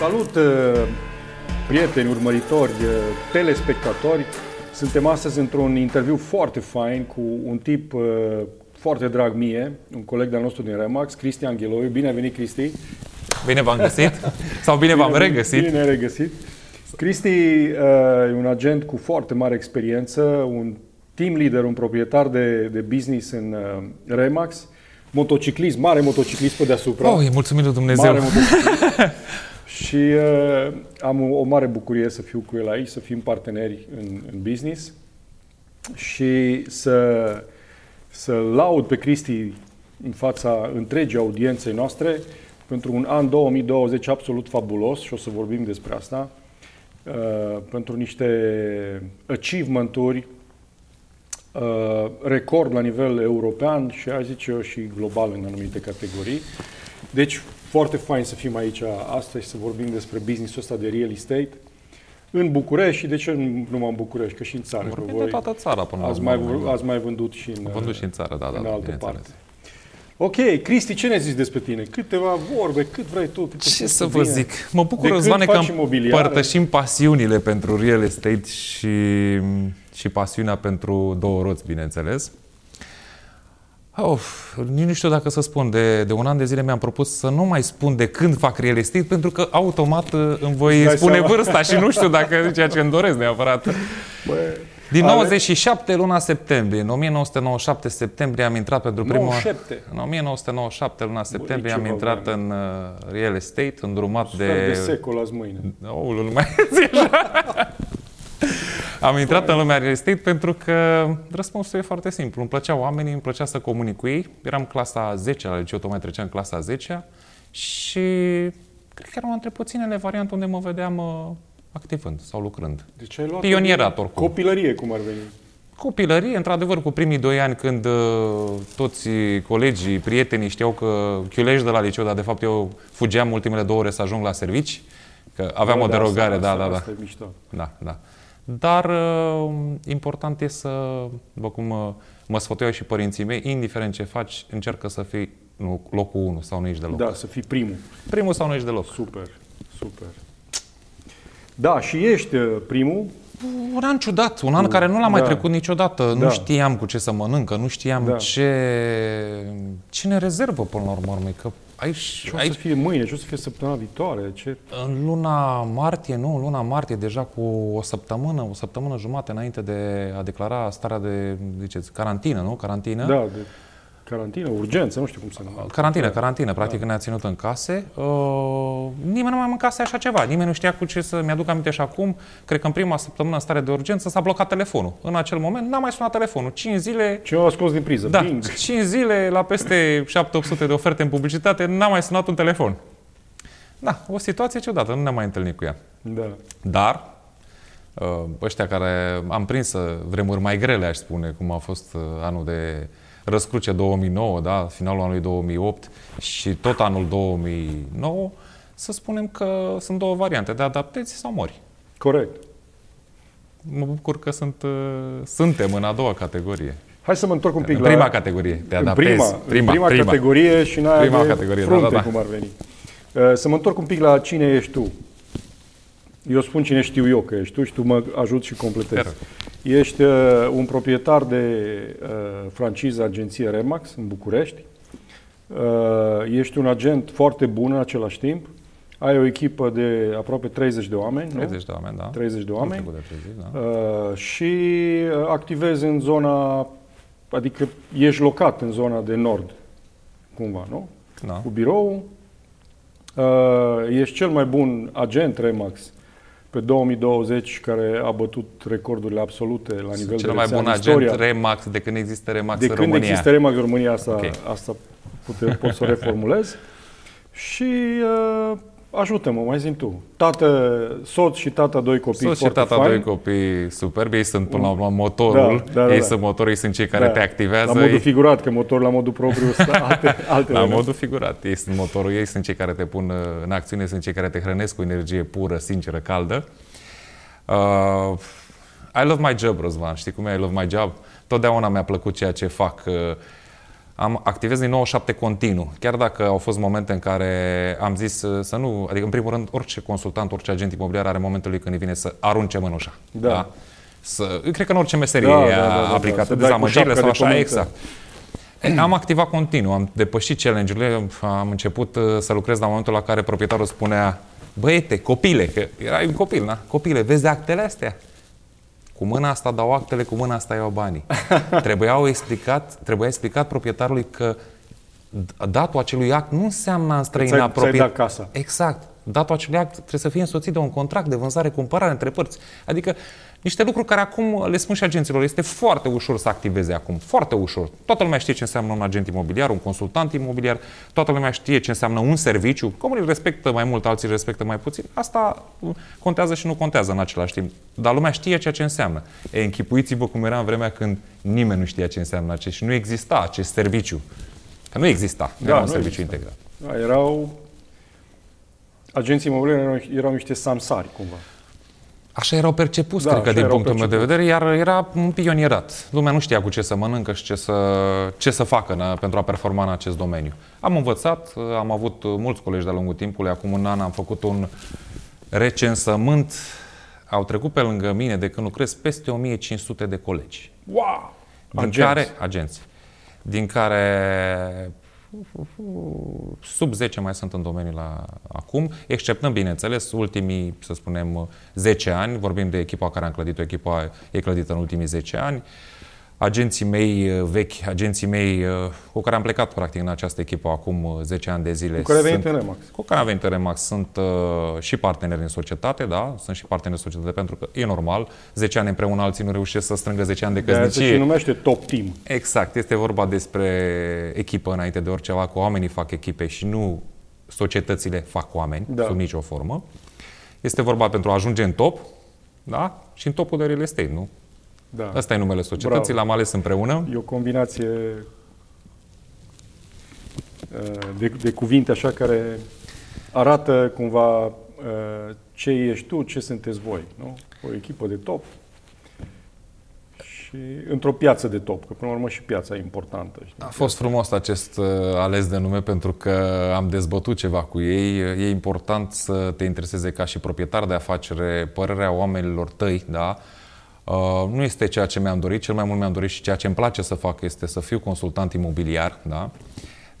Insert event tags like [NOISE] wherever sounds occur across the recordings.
Salut, uh, prieteni, urmăritori, uh, telespectatori! Suntem astăzi într-un interviu foarte fain cu un tip uh, foarte drag mie, un coleg de-al nostru din Remax, Cristian Ghiloiu. Bine ai venit, Cristi! Bine v-am găsit? Sau bine, bine v-am regăsit? Bine regăsit! Cristi uh, e un agent cu foarte mare experiență, un team leader, un proprietar de, de business în uh, Remax, motociclist, mare motociclist pe deasupra. Oh, e mulțumit lui Dumnezeu! Mare [LAUGHS] Și uh, am o, o mare bucurie să fiu cu el aici, să fim parteneri în, în business și să, să laud pe Cristi în fața întregii audienței noastre pentru un an 2020 absolut fabulos și o să vorbim despre asta, uh, pentru niște achievement-uri uh, record la nivel european și, aș zice eu, și global în anumite categorii. Deci, foarte fain să fim aici astăzi să vorbim despre businessul ăsta de real estate în București și de ce nu numai în București, că și în țară. Vorbim de toată țara până ați mai, ați mai vândut și în, vândut și în țară, da, în da, altă parte. Ok, Cristi, ce ne zici despre tine? Câteva vorbe, cât vrei tu? Cât ce să vă bine. zic? Mă bucur, Răzvane, că împărtășim pasiunile pentru real estate și, și pasiunea pentru două roți, bineînțeles. Of, nici nu știu dacă să spun. De, de un an de zile mi-am propus să nu mai spun de când fac real estate, pentru că automat uh, îmi voi Dai spune seama. vârsta și nu știu dacă ceea ce îmi doresc neapărat. Bă, Din are... 97 luna septembrie, în 1997 septembrie am intrat pentru prima... 97. În 1997 luna septembrie am intrat în uh, real estate, îndrumat de... de secol azi mâine. Oh, nu mai [LAUGHS] zi așa. Am intrat în lumea real estate pentru că răspunsul e foarte simplu. Îmi plăceau oamenii, îmi plăcea să comunic cu ei. Eram clasa 10 la liceu, tocmai treceam clasa 10 și cred că era una dintre puținele variante unde mă vedeam uh, activând sau lucrând. Deci ai luat Pionierat oricum. Copilărie, cum ar veni. Copilărie, într-adevăr, cu primii doi ani când uh, toți colegii, prietenii știau că chiulești de la liceu, dar de fapt eu fugeam ultimele două ore să ajung la servici, că aveam da, o derogare, da, asta, da, da. Asta e mișto. Da, da. Dar uh, important e să, după cum mă, mă sfătuiau și părinții mei, indiferent ce faci, încercă să fii nu, locul 1 sau nu ești deloc. Da, să fii primul. Primul sau nu ești deloc. Super, super. Da, și ești uh, primul. Un an ciudat, un an care nu l-am da. mai trecut niciodată. Da. Nu știam cu ce să mănâncă, nu știam da. ce, ce ne rezervă până la urmă, că Aici, ce o aici, să fie mâine, ce o să fie săptămâna viitoare? Ce... În luna martie, nu, în luna martie, deja cu o săptămână, o săptămână jumate înainte de a declara starea de, ziceți, carantină, nu? Carantină. Da, de Carantină, urgență, nu știu cum să numește. Carantină, carantină, practic da. ne-a ținut în case. Uh, nimeni nu mai mâncase așa ceva, nimeni nu știa cu ce să... Mi-aduc aminte și acum, cred că în prima săptămână în stare de urgență s-a blocat telefonul. În acel moment n-a mai sunat telefonul. 5 zile... Ce a scos din priză, da, Bing. 5 zile la peste 700 de oferte în publicitate, n-a mai sunat un telefon. Da, o situație ciudată, nu ne-am mai întâlnit cu ea. Da. Dar, uh, ăștia care am prins vremuri mai grele, aș spune, cum a fost uh, anul de răscruce 2009, da, finalul anului 2008 și tot anul 2009, să spunem că sunt două variante, de adaptezi sau mori. Corect. Mă bucur că sunt, uh, suntem în a doua categorie. Hai să mă întorc un pic în la... prima categorie, te adaptezi. Prima, prima, prima, prima categorie și în aia prima categorie, frunte, da, da, da. cum ar veni. Uh, să mă întorc un pic la cine ești tu. Eu spun cine știu eu că ești tu și tu mă ajut și completezi. Chiar. Ești uh, un proprietar de uh, franciză agenție Remax în București. Uh, ești un agent foarte bun în același timp. Ai o echipă de aproape 30 de oameni, 30 nu? de oameni, da. 30 de oameni. De 30, da. uh, și uh, activezi în zona, adică ești locat în zona de nord, cumva, nu? Da. Cu birou. Uh, ești cel mai bun agent Remax pe 2020 care a bătut recordurile absolute la nivel Cel de mai bun agent Remax de când există Remax de în România. De când există Remax în România, asta, okay. asta pute, pot să o reformulez. și uh, ajută-mă, mai zi tu. Tată, soț și tata, doi copii Soț și tata, fain. doi copii superbi. Ei sunt până la urmă motorul. Da, da, da, ei da. sunt motorul, ei sunt cei care da. te activează. La modul figurat, că motorul la modul propriu [LAUGHS] alte, alte La modul figurat. Ei sunt motorul, ei sunt cei care te pun uh, în acțiune, sunt cei care te hrănesc cu energie pură, sinceră, caldă. Uh, I love my job, Răzvan. Știi cum e I love my job? Totdeauna mi-a plăcut ceea ce fac. Uh, am activez din 97 continuu. Chiar dacă au fost momente în care am zis uh, să nu, adică în primul rând orice consultant, orice agent imobiliar are momentul lui când îi vine să arunce mânușa. Da. da? Să, cred că în orice meserie Da, da, da, da, da, da. aplicată, Să da, dai cu dezamăgirile șapca sau de așa, pământ. exact. [CLEARS THROAT] Am activat continuu, am depășit challenge-urile, am început uh, să lucrez la momentul la care proprietarul spunea Băiete, copile, că erai un copil, na? Copile, vezi actele astea? Cu mâna asta dau actele, cu mâna asta iau banii. [LAUGHS] Trebuiau explicat, trebuia explicat proprietarului că datul acelui act nu înseamnă a înstrăina ți-ai- ți-ai propriet- dat casa. Exact. Datul acelui act trebuie să fie însoțit de un contract de vânzare-cumpărare între părți. Adică niște lucruri care acum le spun și agenților. Este foarte ușor să activeze acum. Foarte ușor. Toată lumea știe ce înseamnă un agent imobiliar, un consultant imobiliar. Toată lumea știe ce înseamnă un serviciu. Cum îl respectă mai mult, alții îl respectă mai puțin. Asta uh, contează și nu contează în același timp. Dar lumea știe ceea ce înseamnă. E, închipuiți-vă cum era în vremea când nimeni nu știa ce înseamnă acest și nu exista acest serviciu. Că nu exista. Nu Da, era un nu serviciu exista. integrat. Da, erau... Agenții imobiliari erau, erau niște samsari, cumva. Așa erau percepuți, Da, cred că, așa din erau punctul meu de percepuți. vedere, iar era un pionierat. Lumea nu știa cu ce să mănâncă și ce să, ce să facă na, pentru a performa în acest domeniu. Am învățat, am avut mulți colegi de-a lungul timpului. Acum un an am făcut un recensământ. Au trecut pe lângă mine de când lucrez peste 1500 de colegi. Wow! Din Agenți. care, agenți, din care sub 10 mai sunt în domeniu la acum, exceptând, bineînțeles, ultimii, să spunem, 10 ani, vorbim de echipa care am clădit-o, echipa e clădită în ultimii 10 ani, agenții mei eh, vechi, agenții mei eh, cu care am plecat practic în această echipă acum eh, 10 ani de zile. Cu care ai sunt- venit în Remax. cu care am venit în Remax sunt uh, și parteneri în societate, da, sunt și parteneri în societate pentru că e normal, 10 ani împreună alții nu reușesc să strângă 10 ani de De aia se căsnicie. și numește top team. Exact, este vorba despre echipă înainte de orice altceva, că oamenii fac echipe și nu societățile fac oameni, Da. da. sub nicio formă. Este vorba pentru a ajunge în top, da? Și în topul de real estate, nu? Da. Asta e numele societății, Bravo. l-am ales împreună. E o combinație uh, de, de cuvinte așa care arată cumva uh, ce ești tu, ce sunteți voi. Nu? O echipă de top și într-o piață de top, că până la urmă și piața e importantă. Știi? A fost frumos acest uh, ales de nume pentru că am dezbătut ceva cu ei. E important să te intereseze ca și proprietar de afacere părerea oamenilor tăi, da? Uh, nu este ceea ce mi-am dorit, cel mai mult mi-am dorit și ceea ce îmi place să fac este să fiu consultant imobiliar, da?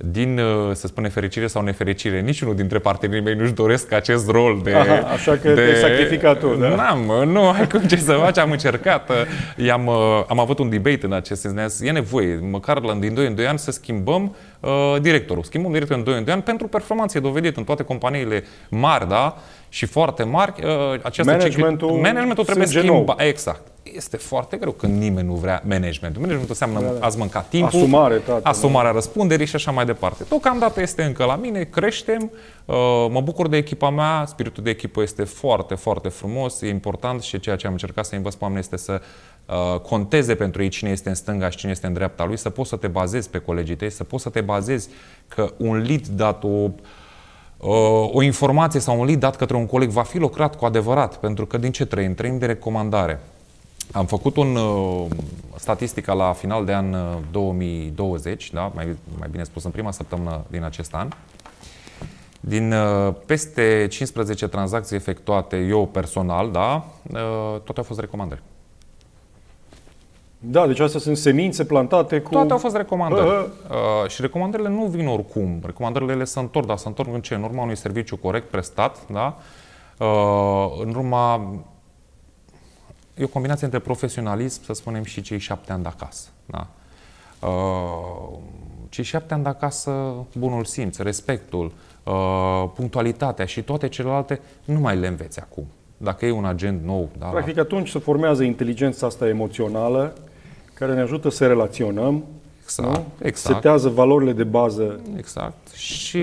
Din, uh, să spune, fericire sau nefericire, niciunul dintre partenerii mei nu-și doresc acest rol de... Aha, așa că te-ai sacrificat tu, da? N-am, nu ai cum ce să faci, am încercat. I-am, uh, am avut un debate în acest sens, ne-a zis, e nevoie, măcar la, din 2 în 2 ani, să schimbăm uh, directorul. Schimbăm directorul în 2 în 2 ani pentru performanțe e dovedit în toate companiile mari, da? Și foarte mari. Uh, această Managementul cicli- managementul trebuie sânge nou. schimbat. Exact. Este foarte greu când nimeni nu vrea managementul. Managementul înseamnă Da, da. ați mâncat timpul, Asumare, tată, asumarea răspunderii și așa mai departe. Deocamdată este încă la mine, creștem, uh, mă bucur de echipa mea, spiritul de echipă este foarte, foarte frumos, e important și ceea ce am încercat să învăț pe oameni este să uh, conteze pentru ei cine este în stânga și cine este în dreapta lui, să poți să te bazezi pe colegii tăi, să poți să te bazezi că un lead dat, o, uh, o informație sau un lead dat către un coleg va fi lucrat cu adevărat, pentru că din ce trăim? Trăim de recomandare. Am făcut un uh, statistica la final de an uh, 2020, da? mai, mai bine spus în prima săptămână din acest an. Din uh, peste 15 tranzacții efectuate eu personal, da, uh, toate au fost recomandări. Da, deci astea sunt semințe plantate cu... Toate au fost recomandări. Uh, Uh, și recomandările nu vin oricum. Recomandările ele se întorc, dar se întorc în ce? În urma unui serviciu corect prestat, da? Uh, în urma... E o combinație între profesionalism, să spunem, și cei șapte ani de acasă. Da? Uh, cei șapte ani de acasă, bunul simț, respectul, uh, punctualitatea și toate celelalte, nu mai le înveți acum. Dacă e un agent nou, da, Practic atunci se formează inteligența asta emoțională care ne ajută să relaționăm, exact, nu? exact. setează valorile de bază. Exact. Și,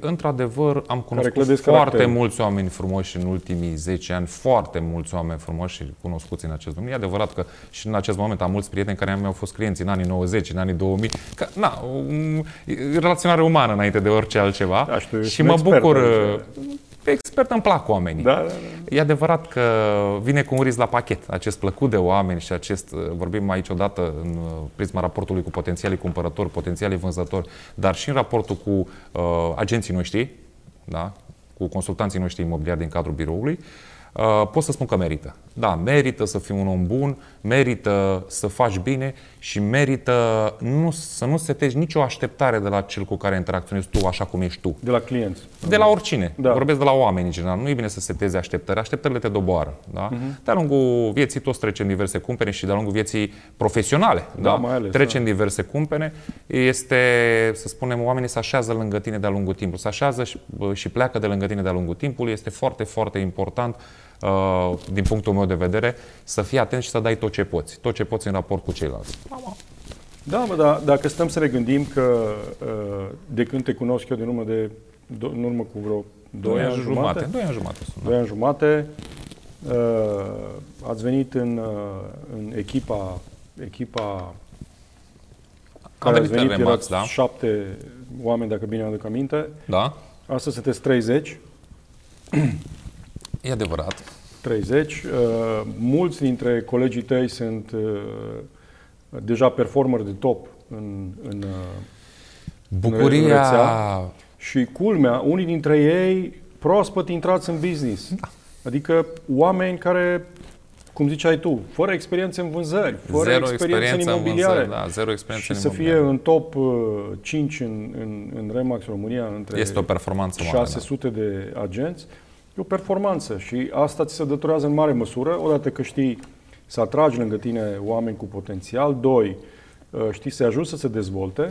într-adevăr, am cunoscut clădesc foarte caracterul. mulți oameni frumoși în ultimii 10 ani, foarte mulți oameni frumoși și cunoscuți în acest domeniu. E adevărat că și în acest moment am mulți prieteni care mi-au fost clienți în anii 90, în anii 2000. Că, na, um, e relaționare umană înainte de orice altceva. Da, și tu ești și un mă expert bucur, aici. expert în plac cu oamenii. Da, da, da. E adevărat că vine cu un risc la pachet, acest plăcut de oameni și acest, vorbim aici odată în prisma raportului cu potențialii cumpărători, potențialii vânzători, dar și în raportul cu uh, agenții noștri, da? cu consultanții noștri imobiliari din cadrul biroului, uh, pot să spun că merită. Da, merită să fii un om bun, merită să faci bine și merită nu, să nu setezi nicio așteptare de la cel cu care interacționezi tu așa cum ești tu. De la clienți. De la oricine. Da. Vorbesc de la oameni în general. Nu e bine să setezi așteptări. Așteptările te doboară. Da? Uh-huh. De-a lungul vieții toți trecem diverse cumpene și de-a lungul vieții profesionale. Da, mai ales, trecem da. diverse cumpene. Este, să spunem, oamenii se așează lângă tine de-a lungul timpului. Se așează și, și pleacă de lângă tine de-a lungul timpului. Este foarte, foarte important uh, din punctul meu de vedere, să fii atent și să dai tot ce poți. Tot ce poți în raport cu ceilalți. Da, mă, dar dacă stăm să ne gândim că uh, de când te cunosc eu din urmă de do, în urmă cu vreo 2 ani jumate, Doi ani jumate. Sunt, 2 ani jumate, uh, ați venit în, uh, în echipa, echipa care ați venit, Remax, erați da. șapte oameni, dacă bine aduc aminte. Da, Astăzi sunteți 30. E adevărat. 30. Uh, mulți dintre colegii tăi sunt uh, deja performeri de top în, în, uh, Bucuria... rețea. și culmea, unii dintre ei proaspăt intrați în business. Da. Adică oameni care, cum ziceai tu, fără experiență în vânzări, fără zero experiență, în în imobiliare. vânzări, da, zero experiență și în să fie imobiliare. în top uh, 5 în, în, în Remax România, între Este o performanță mare. da. 600 de agenți, e o performanță și asta ți se datorează în mare măsură, odată că știi să atragi lângă tine oameni cu potențial, doi, uh, știi să-i ajuți să se dezvolte,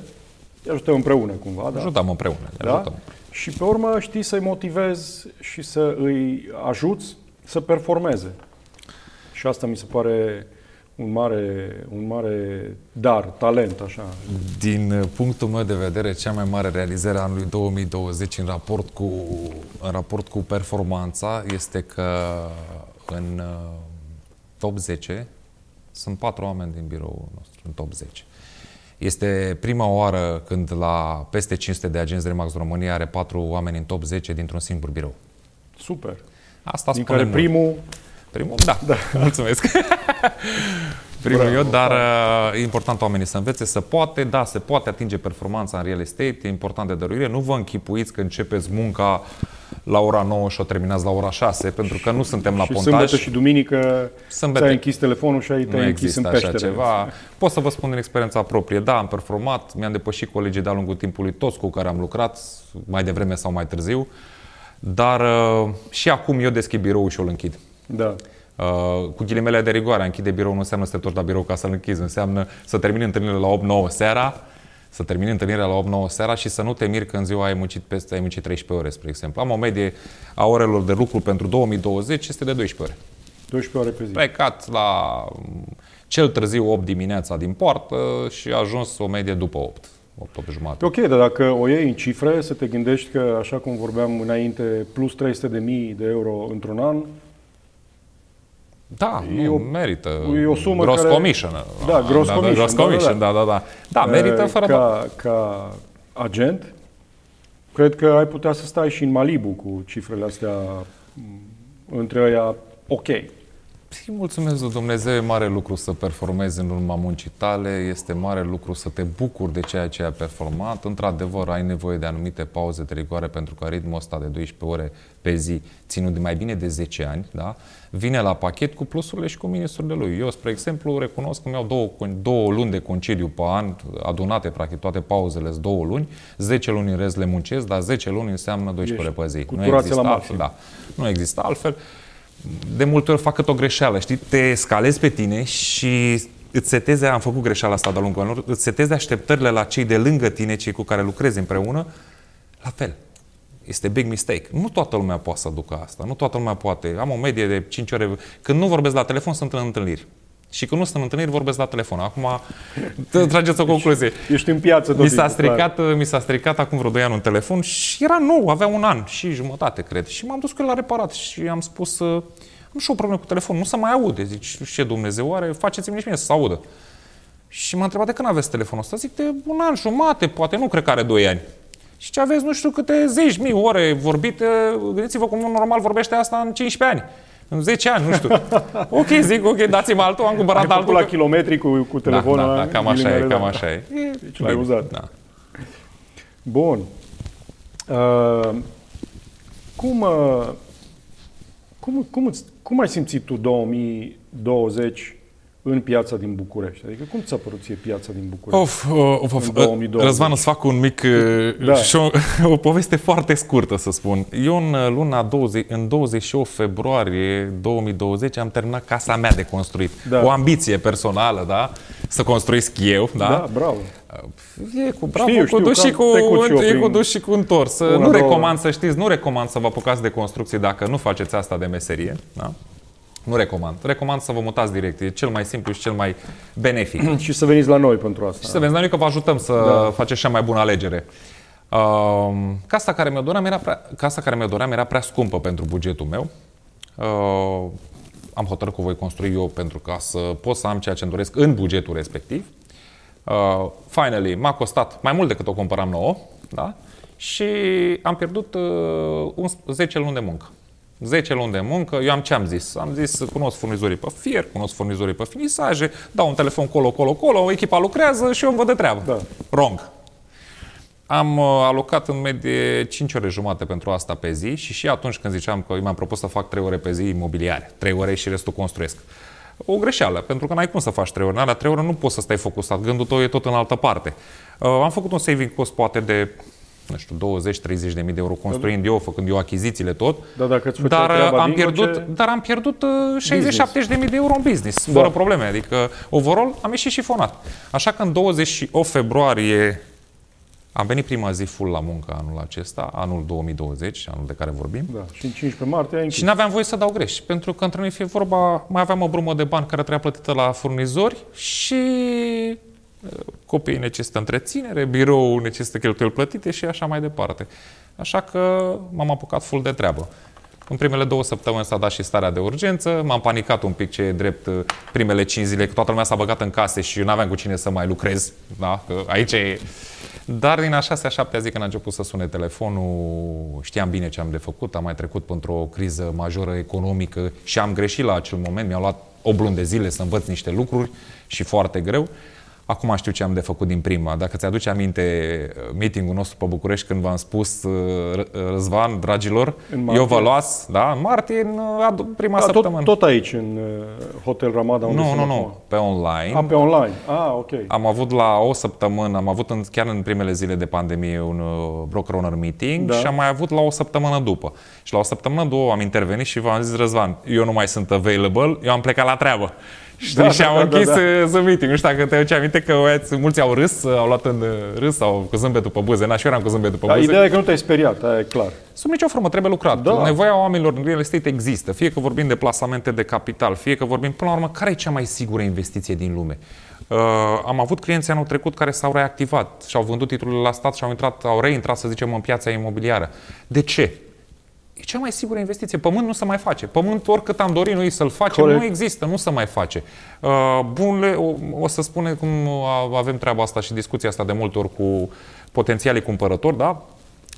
îi ajutăm împreună cumva, Da. da? Ajutăm împreună. ne da? Ajutăm. Și pe urmă știi să-i motivezi și să îi ajuți să performeze. Și asta mi se pare un mare, un mare dar, talent, așa. Din uh, punctul meu de vedere, cea mai mare realizare a anului 2020 în raport cu, în raport cu performanța este că în uh, top 10 sunt patru oameni din biroul nostru, în top 10. Este prima oară când la peste 500 de agenți de Remax România are patru oameni în top 10 dintr-un singur birou. Super. Asta Din spune care mult. primul, Primul? Da, da. [LAUGHS] mulțumesc. [LAUGHS] Primul Bravo, eu, dar uh, e important oamenii să învețe, să poate, da, se poate atinge performanța în real estate, e important de dăruire. Nu vă închipuiți că începeți munca la ora 9 și o terminați la ora 6, pentru că nu suntem la și pontaj. sâmbătă și duminică Sâmbătă. ți-ai închis telefonul și ai nu te-ai închis există în așa peștere. ceva. Pot să vă spun din experiența proprie. Da, am performat, mi-am depășit colegii de-a lungul timpului, toți cu care am lucrat, mai devreme sau mai târziu. Dar uh, și acum eu deschid biroul și o închid. Da. Uh, cu ghilimele de rigoare, a închide birou nu înseamnă să te întorci la birou ca să-l închizi, înseamnă să termini întâlnirile la 8-9 seara, să termini întâlnirea la 8-9 seara și să nu te miri că în ziua ai muncit peste ai muncit 13 ore, spre exemplu. Am o medie a orelor de lucru pentru 2020 este de 12 ore. 12 ore pe zi. Plecat la mm, cel târziu 8 dimineața din poartă și a ajuns o medie după 8. 8, 8 jumate. Ok, dar dacă o iei în cifre, să te gândești că, așa cum vorbeam înainte, plus 300 de mii de euro într-un an, Da, E nu, o- merită. e o sumă gross care- commission. Da, gross da, commission, gross da, da, commission, da, da, da. Da, merită uh, fără ca, ca agent, cred că ai putea să stai și în Malibu cu cifrele astea m, între ăia ok. Îi mulțumesc lui Dumnezeu, e mare lucru să performezi în urma muncii tale, este mare lucru să te bucuri de ceea ce ai performat. Într-adevăr, ai nevoie de anumite pauze de rigoare pentru că ritmul ăsta de 12 ore pe zi, ținut de mai bine de 10 ani, da? Vine la pachet cu plusurile și cu minusurile lui. Eu, spre exemplu, recunosc că mi-au două, con- două luni de concediu pe an, adunate practic toate pauzele, sunt două luni, 10 luni în rest le muncesc, dar 10 luni înseamnă 12 ore pe zi. cu Nu turație există la altfel, maxim. da. Nu există altfel de multe ori fac cât o greșeală, știi? Te scalezi pe tine și îți seteze, am făcut greșeala asta de-a lungul anilor, îți seteze așteptările la cei de lângă tine, cei cu care lucrezi împreună, la fel. Este big mistake. Nu toată lumea poate să ducă asta. Nu toată lumea poate. Am o medie de 5 ore. Când nu vorbesc la telefon, sunt în întâlniri. Și când nu sunt în întâlniri, vorbesc la telefon. Acum, t- trageți o concluzie. Ești în piață tot Mi s-a, timpul, clar. stricat, mi s-a stricat acum vreo 2 ani un telefon și era nou, avea un an și jumătate, cred. Și m-am dus cu el la reparat și am spus, uh, am și o problemă cu telefonul, nu se mai aude. Zic, "Și ce Dumnezeu are, faceți-mi nici mie să se audă. Și m-a întrebat de când aveți telefonul ăsta. Zic, de un an jumate, poate, nu cred că are 2 ani. Și ce aveți nu știu câte zeci mii ore vorbite, gândiți-vă cum un normal vorbește asta în 15 ani. În 10 ani, nu știu. [LAUGHS] ok, zic, ok, dați-mi altul, am cumpărat Ai altul. la kilometri cu, cu telefonul. Da, da, da, cam așa e, cam așa e. Deci l-ai uzat. Da. Bun. Uh, cum, uh, cum, cum, cum ai simțit tu 2020 în piața din București? Adică cum ți-a părut ție piața din București? Of, of, of, În 2020. Răzvan, îți fac un mic Da. da. și o, [LAUGHS] o poveste foarte scurtă, să spun. Eu în uh, luna 20, în 28 februarie 2020 am terminat casa mea de construit. Da. O ambiție personală, da? Să construiesc eu, da? da bravo. E cu bravo, Știu, cu știu, dus că și cu, am trecut și eu e prin cu dus și cu întors. una, nu două. recomand să știți, nu recomand să vă apucați de construcție dacă nu faceți asta de meserie, da? Nu recomand. Recomand să vă mutați direct. E cel mai simplu și cel mai benefic. [CLEARS THROAT] și să veniți la noi pentru asta. Și să vezi, noi că vă ajutăm să da. faceți cea mai bună alegere. Uh, casa care mi-o doream era prea, casa care mi-o doream era prea scumpă pentru bugetul meu. Uh, am hotărât că o voi construi eu pentru ca să pot să am ceea ce îmi doresc în bugetul respectiv. Uh, finally, m-a costat mai mult decât o cumpăram nouă, da? Și am pierdut uh, un- 10 luni de muncă. 10 luni de muncă, eu am ce am zis? Am zis, cunosc furnizorii pe fier, cunosc furnizorii pe finisaje, dau un telefon colo, colo, colo, echipa lucrează și eu îmi văd de treabă. Da. Wrong. Am uh, alocat în medie 5 ore jumate pentru asta pe zi și și atunci când ziceam că eu mi-am propus să fac 3 ore pe zi imobiliare, 3 ore și restul construiesc. O greșeală, pentru că n-ai cum să faci 3 ore. În alea 3 ore nu poți să stai focusat, gândul tău e tot în altă parte. Uh, am făcut un saving cost poate de nu știu, 20-30 de mii de euro construind eu, făcând eu achizițiile tot. Dar dacă îți făceai Dar uh, treaba am dincolo, pierdut, ce- dar am pierdut uh, 60-70 de mii de euro în business, Da. fără probleme. Adică, overall, am ieșit șifonat. Așa că în 28 februarie am venit prima zi full la muncă anul acesta, anul 2020, anul de care vorbim. Da, și în 15 martie ai închis. Și n-aveam voie să dau greș, pentru că între noi fie vorba, mai aveam o brumă de bani care trebuia plătită la furnizori și uh, copiii necesită întreținere, birou necesită cheltuieli plătite și așa mai departe. Așa că m-am apucat full de treabă. În primele două săptămâni s-a dat și starea de urgență, m-am panicat un pic ce e drept uh, primele 5 zile, că toată lumea s-a băgat în case și eu n-aveam cu cine să mai lucrez. Da? Că aici e... Dar din a șasea, șaptea zi când a început să sune telefonul, știam bine ce am de făcut, am mai trecut într-o criză majoră economică și am greșit la acel moment, mi-au luat 8 luni de zile să învăț niște lucruri și foarte greu. Acum știu ce am de făcut din prima. Dacă ți-aduce aminte uh, meetingul nostru pe București când v-am spus, uh, Ră- Răzvan, dragilor, În martie. eu vă luați, da, în martie, în uh, a do- prima Da, săptămână. tot, tot aici, în uh, Hotel Ramada, unde nu, sunt nu, acum. nu, pe online. A, pe online. Ah, ok. Am avut la o săptămână, am avut în, chiar în primele zile de pandemie un uh, broker owner meeting Da. și am mai avut la o săptămână după. Și la o săptămână două am intervenit și v-am zis, Răzvan, eu nu mai sunt available, eu am plecat la treabă. Știi? Da, și da, am da, închis da, da, da. meeting. Nu știu dacă te aduce aminte că băieți, mulți au râs, au luat în uh, râs sau cu zâmbetul pe buze. Na, și eu eram cu zâmbetul pe Dar buze. ideea e că nu te-ai speriat, aia e clar. Sub nicio formă trebuie lucrat. Da. Nevoia oamenilor în real estate există. Fie că vorbim de plasamente de capital, fie că vorbim, până la urmă, care e cea mai sigură investiție din lume? Uh, am avut clienți anul trecut care s-au reactivat și au vândut titlurile la stat și au, intrat, au reintrat, să zicem, în piața imobiliară. De ce? E cea mai sigură investiție. Pământ nu se mai face. Pământ, oricât am dorit noi să-l facem, Corect. nu există, nu se mai face. Uh, bunle, o, o să spune cum a- avem treaba asta și discuția asta de multe ori cu potențialii cumpărători, da?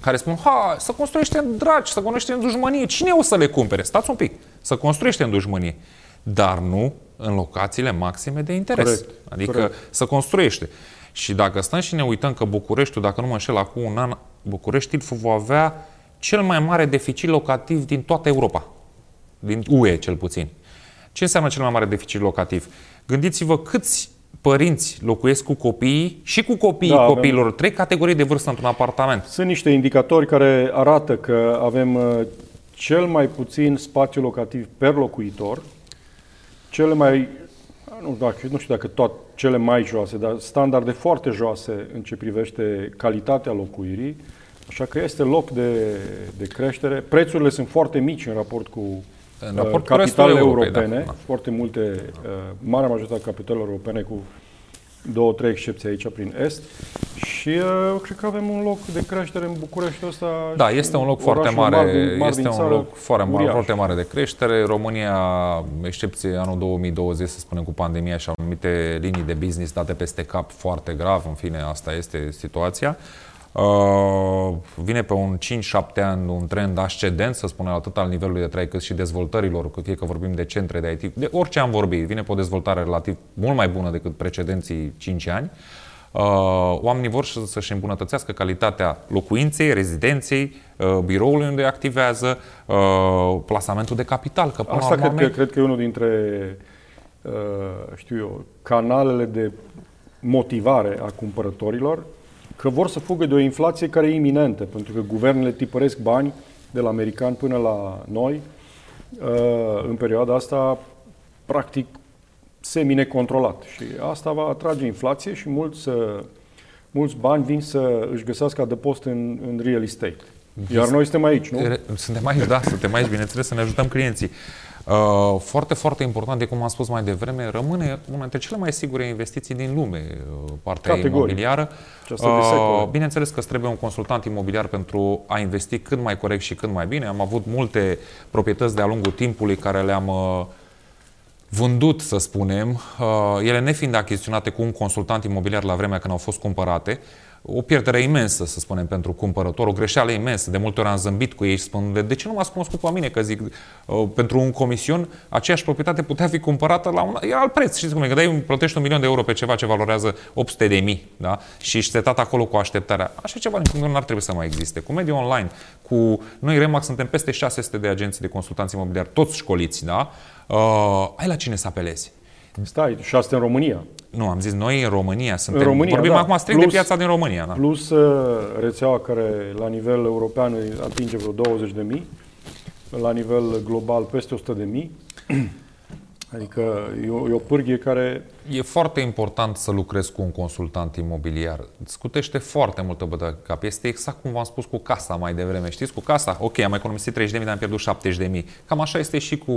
care spun, ha, să construiește în dragi, să construiește în dușmănie. Cine o să le cumpere? Stați un pic. Să construiește în dușmănie. Dar nu în locațiile maxime de interes. Corect, Adică corect. să construiește. Și dacă stăm și ne uităm că Bucureștiul, dacă nu mă înșel, acum un an, Bucureștiul va avea cel mai mare deficit locativ din toată Europa. Din UE, cel puțin. Ce înseamnă cel mai mare deficit locativ? Gândiți-vă câți părinți locuiesc cu copiii și cu copiii Da, da, avem- copiilor, trei categorii de vârstă într-un apartament. Sunt niște indicatori care arată că avem uh, cel mai puțin spațiu locativ per locuitor, cele mai, nu, dacă, nu știu dacă tot cele mai joase, dar standarde foarte joase în ce privește calitatea locuirii, așa că este loc de, de creștere. Prețurile sunt foarte mici în raport cu În uh, raport cu restul capitalele Europei, europene, da, da. foarte multe, uh, marea majoritate a capitalelor europene cu două, trei excepții aici prin Est și uh, cred că avem un loc de creștere în București ăsta. Da, și este un loc orașul foarte mare, mari din- mari este din un țară, loc foarte mare, uriaș. foarte mare de creștere. România, excepție anul 2020, să spunem, cu pandemia și anumite linii de business date peste cap foarte grav, în fine, asta este situația. Uh, vine pe un 5-7 ani un trend ascendent, să spunem, atât al nivelului de trai cât și dezvoltărilor, fie că vorbim de centre de IT, de orice am vorbit, vine pe o dezvoltare relativ mult mai bună decât precedenții 5 ani. Uh, oamenii vor să-și îmbunătățească calitatea locuinței, rezidenței, uh, biroului unde activează, uh, plasamentul de capital. Că, Asta cred, că, cred că e unul dintre uh, știu eu, canalele de motivare a cumpărătorilor că vor să fugă de o inflație care e iminentă, pentru că guvernele tipăresc bani de la americani până la noi. Uh, în perioada asta, practic, semi-necontrolat. Și asta va atrage inflație și mulți, uh, mulți bani vin să își găsească adăpost în, în real estate. Iar noi suntem aici, nu? Suntem aici, da, suntem aici, bineînțeles, să ne ajutăm clienții. Uh, foarte, foarte important, de cum am spus mai devreme, rămâne una dintre cele mai sigure investiții din lume, uh, partea Categoric. imobiliară. Uh, bineînțeles că îți trebuie un consultant imobiliar pentru a investi cât mai corect și cât mai bine. Am avut multe proprietăți de-a lungul timpului care le-am vândut, să spunem, ele nefiind achiziționate cu un consultant imobiliar la vremea când au fost cumpărate, o pierdere imensă, să spunem, pentru cumpărător, o greșeală imensă. De multe ori am zâmbit cu ei și spun, de, de ce nu m-ați cunoscut pe mine? Că zic, uh, pentru un comision, aceeași proprietate putea fi cumpărată la un e alt preț. Știți cum e? Că dai, plătești un milion de euro pe ceva ce valorează 800 de mii, da? Și ești setat acolo cu așteptarea. Așa ceva, din nu ar trebui să mai existe. Cu mediul online, cu noi, Remax, suntem peste 600 de agenții de consultanți imobiliari, toți școliți, da? Uh, ai la cine să apelezi? Stai, 600 în România. Nu, am zis noi în România suntem. În România, Vorbim da. acum strict plus, de piața din România. Da. Plus uh, rețeaua care la nivel european atinge vreo 20 de mii, la nivel global peste 100 de mii. Adică e o, e o pârghie care... E foarte important să lucrezi cu un consultant imobiliar. Îți scutește foarte multă bătă cap. Este exact cum v-am spus cu casa mai devreme. Știți, cu casa, ok, am economisit 30.000, dar am pierdut 70.000. Cam așa este și cu,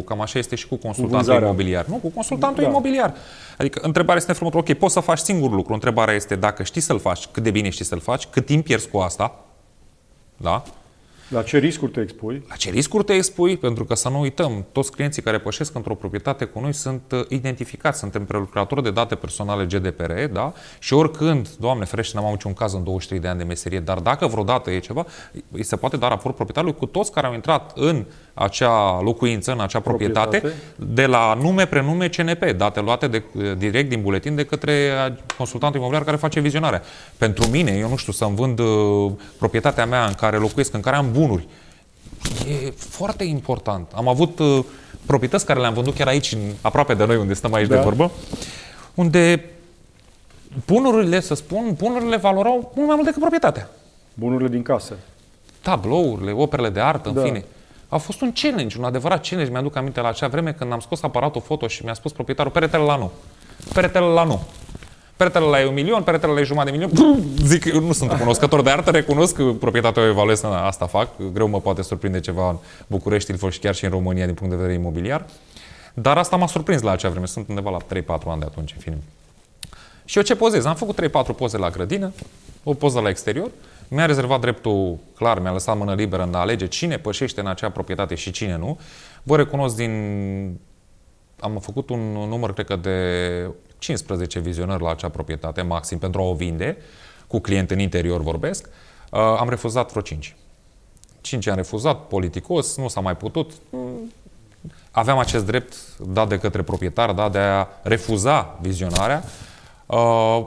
cam așa este și cu consultantul cu imobiliar. Nu, cu consultantul da. imobiliar. Adică întrebarea este frumos, ok, poți să faci singur lucru. Întrebarea este dacă știi să-l faci, cât de bine știi să-l faci, cât timp pierzi cu asta, da? La ce riscuri te expui? La ce riscuri te expui? Pentru că să nu uităm, toți clienții care pășesc într-o proprietate cu noi sunt uh, identificați, suntem prelucratori de date personale GDPR, da? Și oricând, Doamne ferește, n-am avut niciun caz în 23 de ani de meserie, dar dacă vreodată e ceva, îi se poate da raport proprietarului cu toți care au intrat în acea locuință, în acea proprietate, proprietate, de la nume, prenume, CNP, date luate de, direct din buletin de către consultantul imobiliar care face vizionarea. Pentru mine, eu nu știu, să-mi vând uh, proprietatea mea în care locuiesc, în care am bunuri, e foarte important. Am avut uh, proprietăți care le-am vândut chiar aici, în, aproape de noi, unde stăm aici da. de vorbă, unde bunurile, să spun, bunurile valorau mult mai mult decât proprietatea. Bunurile din casă. Tablourile, operele de artă, da. în fine. A fost un challenge, un adevărat challenge. Mi-aduc aminte la acea vreme când am scos aparatul foto și mi-a spus proprietarul, peretele la nu. Peretele la nu. Peretele la e un milion, peretele la e jumătate de milion. Zic, eu nu sunt cunoscător de artă, recunosc că proprietatea o evaluez, asta fac. Greu mă poate surprinde ceva în București, Ilfov și chiar și în România din punct de vedere imobiliar. Dar asta m-a surprins la acea vreme. Sunt undeva la 3-4 ani de atunci în film. Și eu ce pozez? Am făcut 3-4 poze la grădină, o poză la exterior mi-a rezervat dreptul clar, mi-a lăsat mână liberă în a alege cine pășește în acea proprietate și cine nu. Vă recunosc din... Am făcut un număr, cred că, de 15 vizionări la acea proprietate, maxim, pentru a o vinde, cu client în interior vorbesc. Uh, am refuzat vreo 5. 5 am refuzat, politicos, nu s-a mai putut. Aveam acest drept dat de către proprietar, da, de a refuza vizionarea. Uh,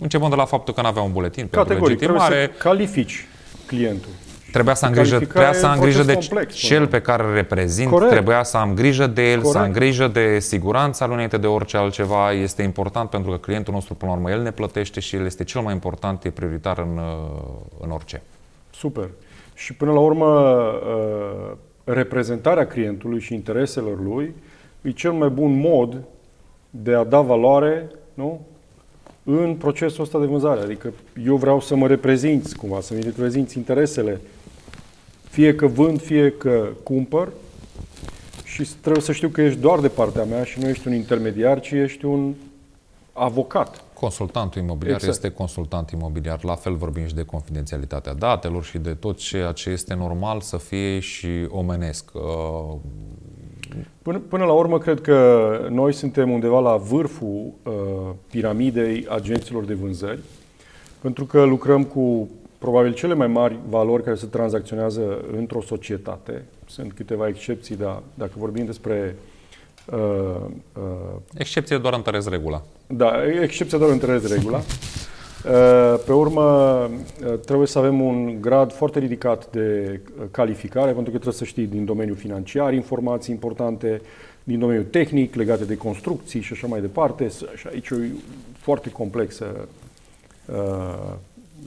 Începând de la faptul că nu avea un buletin pentru legitimare. Trebuie să califici clientul. Trebuia să am grijă, trebuia să am grijă de complex, cel pe care îl reprezint, Corect. trebuia să am grijă de el, Corect. să am grijă de siguranța lui înainte de orice altceva. Este important pentru că clientul nostru, până la urmă, el ne plătește și el este cel mai important, e prioritar în, uh, în orice. Super. Și până la urmă, uh, reprezentarea clientului și intereselor lui e cel mai bun mod de a da valoare nu? În procesul ăsta de vânzare. Adică eu vreau să mă reprezinți cumva, să-mi reprezinți interesele, fie că vând, fie că cumpăr și trebuie să știu că ești doar de partea mea și nu ești un intermediar, ci ești un avocat. Consultantul imobiliar exact. este consultant imobiliar. La fel vorbim și de confidențialitatea datelor și de tot ceea ce este normal să fie și omenesc. Uh, Până, până la urmă, cred că noi suntem undeva la vârful uh, piramidei agenților de vânzări. pentru că lucrăm cu probabil cele mai mari valori care se tranzacționează într-o societate. Sunt câteva excepții, dar dacă vorbim despre Uh, uh, Excepție doar întăresc regula. Da, excepția doar întăresc regula. [LAUGHS] Uh, pe urmă, uh, trebuie să avem un grad foarte ridicat de calificare, pentru că trebuie să știi din domeniul financiar informații importante, din domeniul tehnic, legate de construcții și așa mai departe. Și aici e foarte complexă, uh,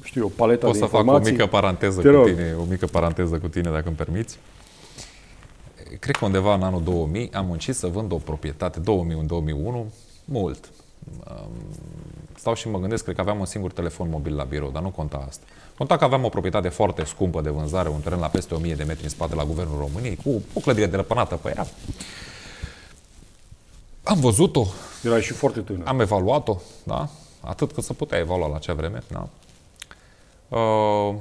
știu, o paletă Pot de să informații. fac o mică paranteză Te cu rog. tine, o mică paranteză cu tine, dacă îmi permiți. Cred că undeva în anul 2000 am muncit să vând o proprietate, 2000-2001, mult. Stau și mă gândesc, cred că aveam un singur telefon mobil la birou, dar nu conta asta. Conta că aveam o proprietate foarte scumpă de vânzare, un teren la peste 1000 de metri în spate la Guvernul României, cu o clădire de răpânată pe ea. Am văzut-o. Era și foarte tânăr. Am evaluat-o, da? Atât cât să putea evalua la acea vreme, da? Uh,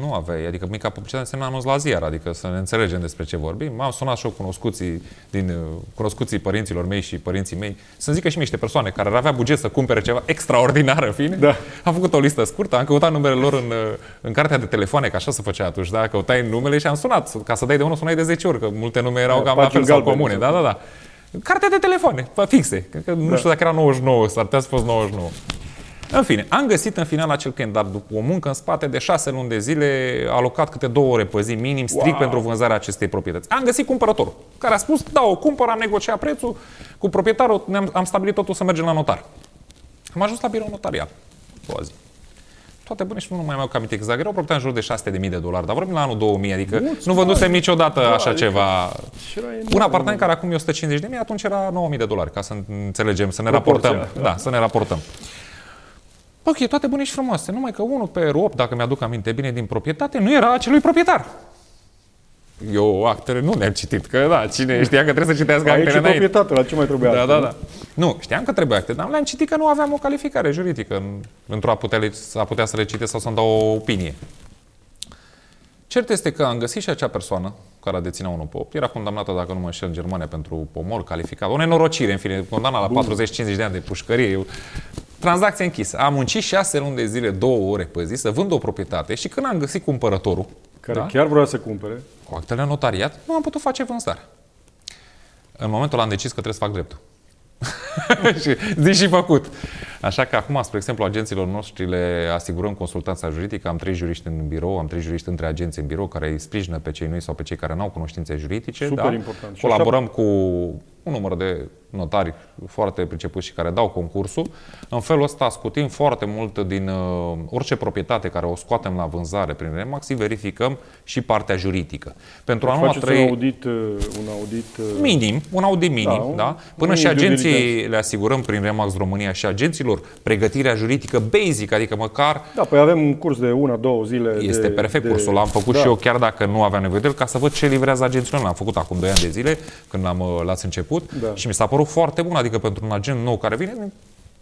nu aveai, adică mica publicitate însemna anunț la ziar, adică să ne înțelegem despre ce vorbim. M-am sunat și eu cunoscuții, din, uh, cunoscuții părinților mei și părinții mei, să-mi zică și mie niște persoane care ar avea buget să cumpere ceva extraordinar, în fine. Da. Am făcut o listă scurtă, am căutat numele lor în, uh, în cartea de telefoane, că așa se făcea atunci, da? Căutai numele și am sunat. Ca să dai de unul, sunai de 10 ori, că multe nume erau da, cam la fel sau comune. Da, da, da. Cartea de telefoane, fixe. Că, nu da. știu dacă era 99, s-ar putea să fost 99. În fine, am găsit în final acel client, dar după o muncă în spate de șase luni de zile, alocat câte două ore pe zi minim, strict wow. pentru vânzarea acestei proprietăți. Am găsit cumpărătorul, care a spus, da, o cumpăr, am negociat prețul, cu proprietarul am, am stabilit totul să mergem la notar. Am ajuns la birou notariat, o zi. Toate bune și nu mai mai am aminte exact. Era o proprietate în jur de 6.000 de dolari, dar vorbim la anul 2000, adică Mulți nu vândusem niciodată da, așa adică ceva. Un apartament care acum e 150 de mii, atunci era 9.000 de dolari, ca să înțelegem, să ne Proporția, raportăm. Da. da, să ne raportăm. Ok, toate bune și frumoase, numai că unul pe 8, dacă mi-aduc aminte bine, din proprietate, nu era acelui proprietar. Eu actele nu le-am citit, că da, cine știa că trebuie să citească Aici actele înainte. proprietate, la ce mai trebuie Da, acte, da, da. Nu, știam că trebuie acte, dar le-am citit că nu aveam o calificare juridică pentru a putea, a putea să le citesc sau să-mi dau o opinie. Cert este că am găsit și acea persoană care a deținea unul pe 8. Era condamnată, dacă nu mă înșel, în Germania pentru pomor calificat. O nenorocire, în fine, condamnată la 40-50 de ani de pușcărie. Eu Tranzacție închisă. Am muncit șase luni de zile, două ore pe zi, să vând o proprietate și când am găsit cumpărătorul, care da? chiar vrea să cumpere, cu actele notariat, nu am putut face vânzare. În momentul am decis că trebuie să fac dreptul. [LAUGHS] și zi și făcut. Așa că acum, spre exemplu, agenților noștri le asigurăm consultanța juridică. Am trei juriști în birou, am trei juriști între agenții în birou care îi sprijină pe cei noi sau pe cei care nu au cunoștințe juridice. Super da? important. Colaborăm așa... cu un număr de notari foarte pricepuți și care dau concursul. În felul ăsta scutim foarte mult din uh, orice proprietate care o scoatem la vânzare prin Remax și verificăm și partea juridică. Pentru deci a nu trăi... un audit, uh, un audit uh... minim, un audit minim, da? da? Până și agenții le asigurăm prin Remax România și agenților pregătirea juridică basic, adică măcar... Da, păi avem un curs de una, două zile. Este de, perfect de... cursul, l-am făcut da. și eu chiar dacă nu aveam nevoie de el, ca să văd ce livrează agenților. L-am făcut acum 2 ani de zile, când l-am, uh, l-ați început da. și mi s-a părut foarte bun, adică pentru un agent nou care vine,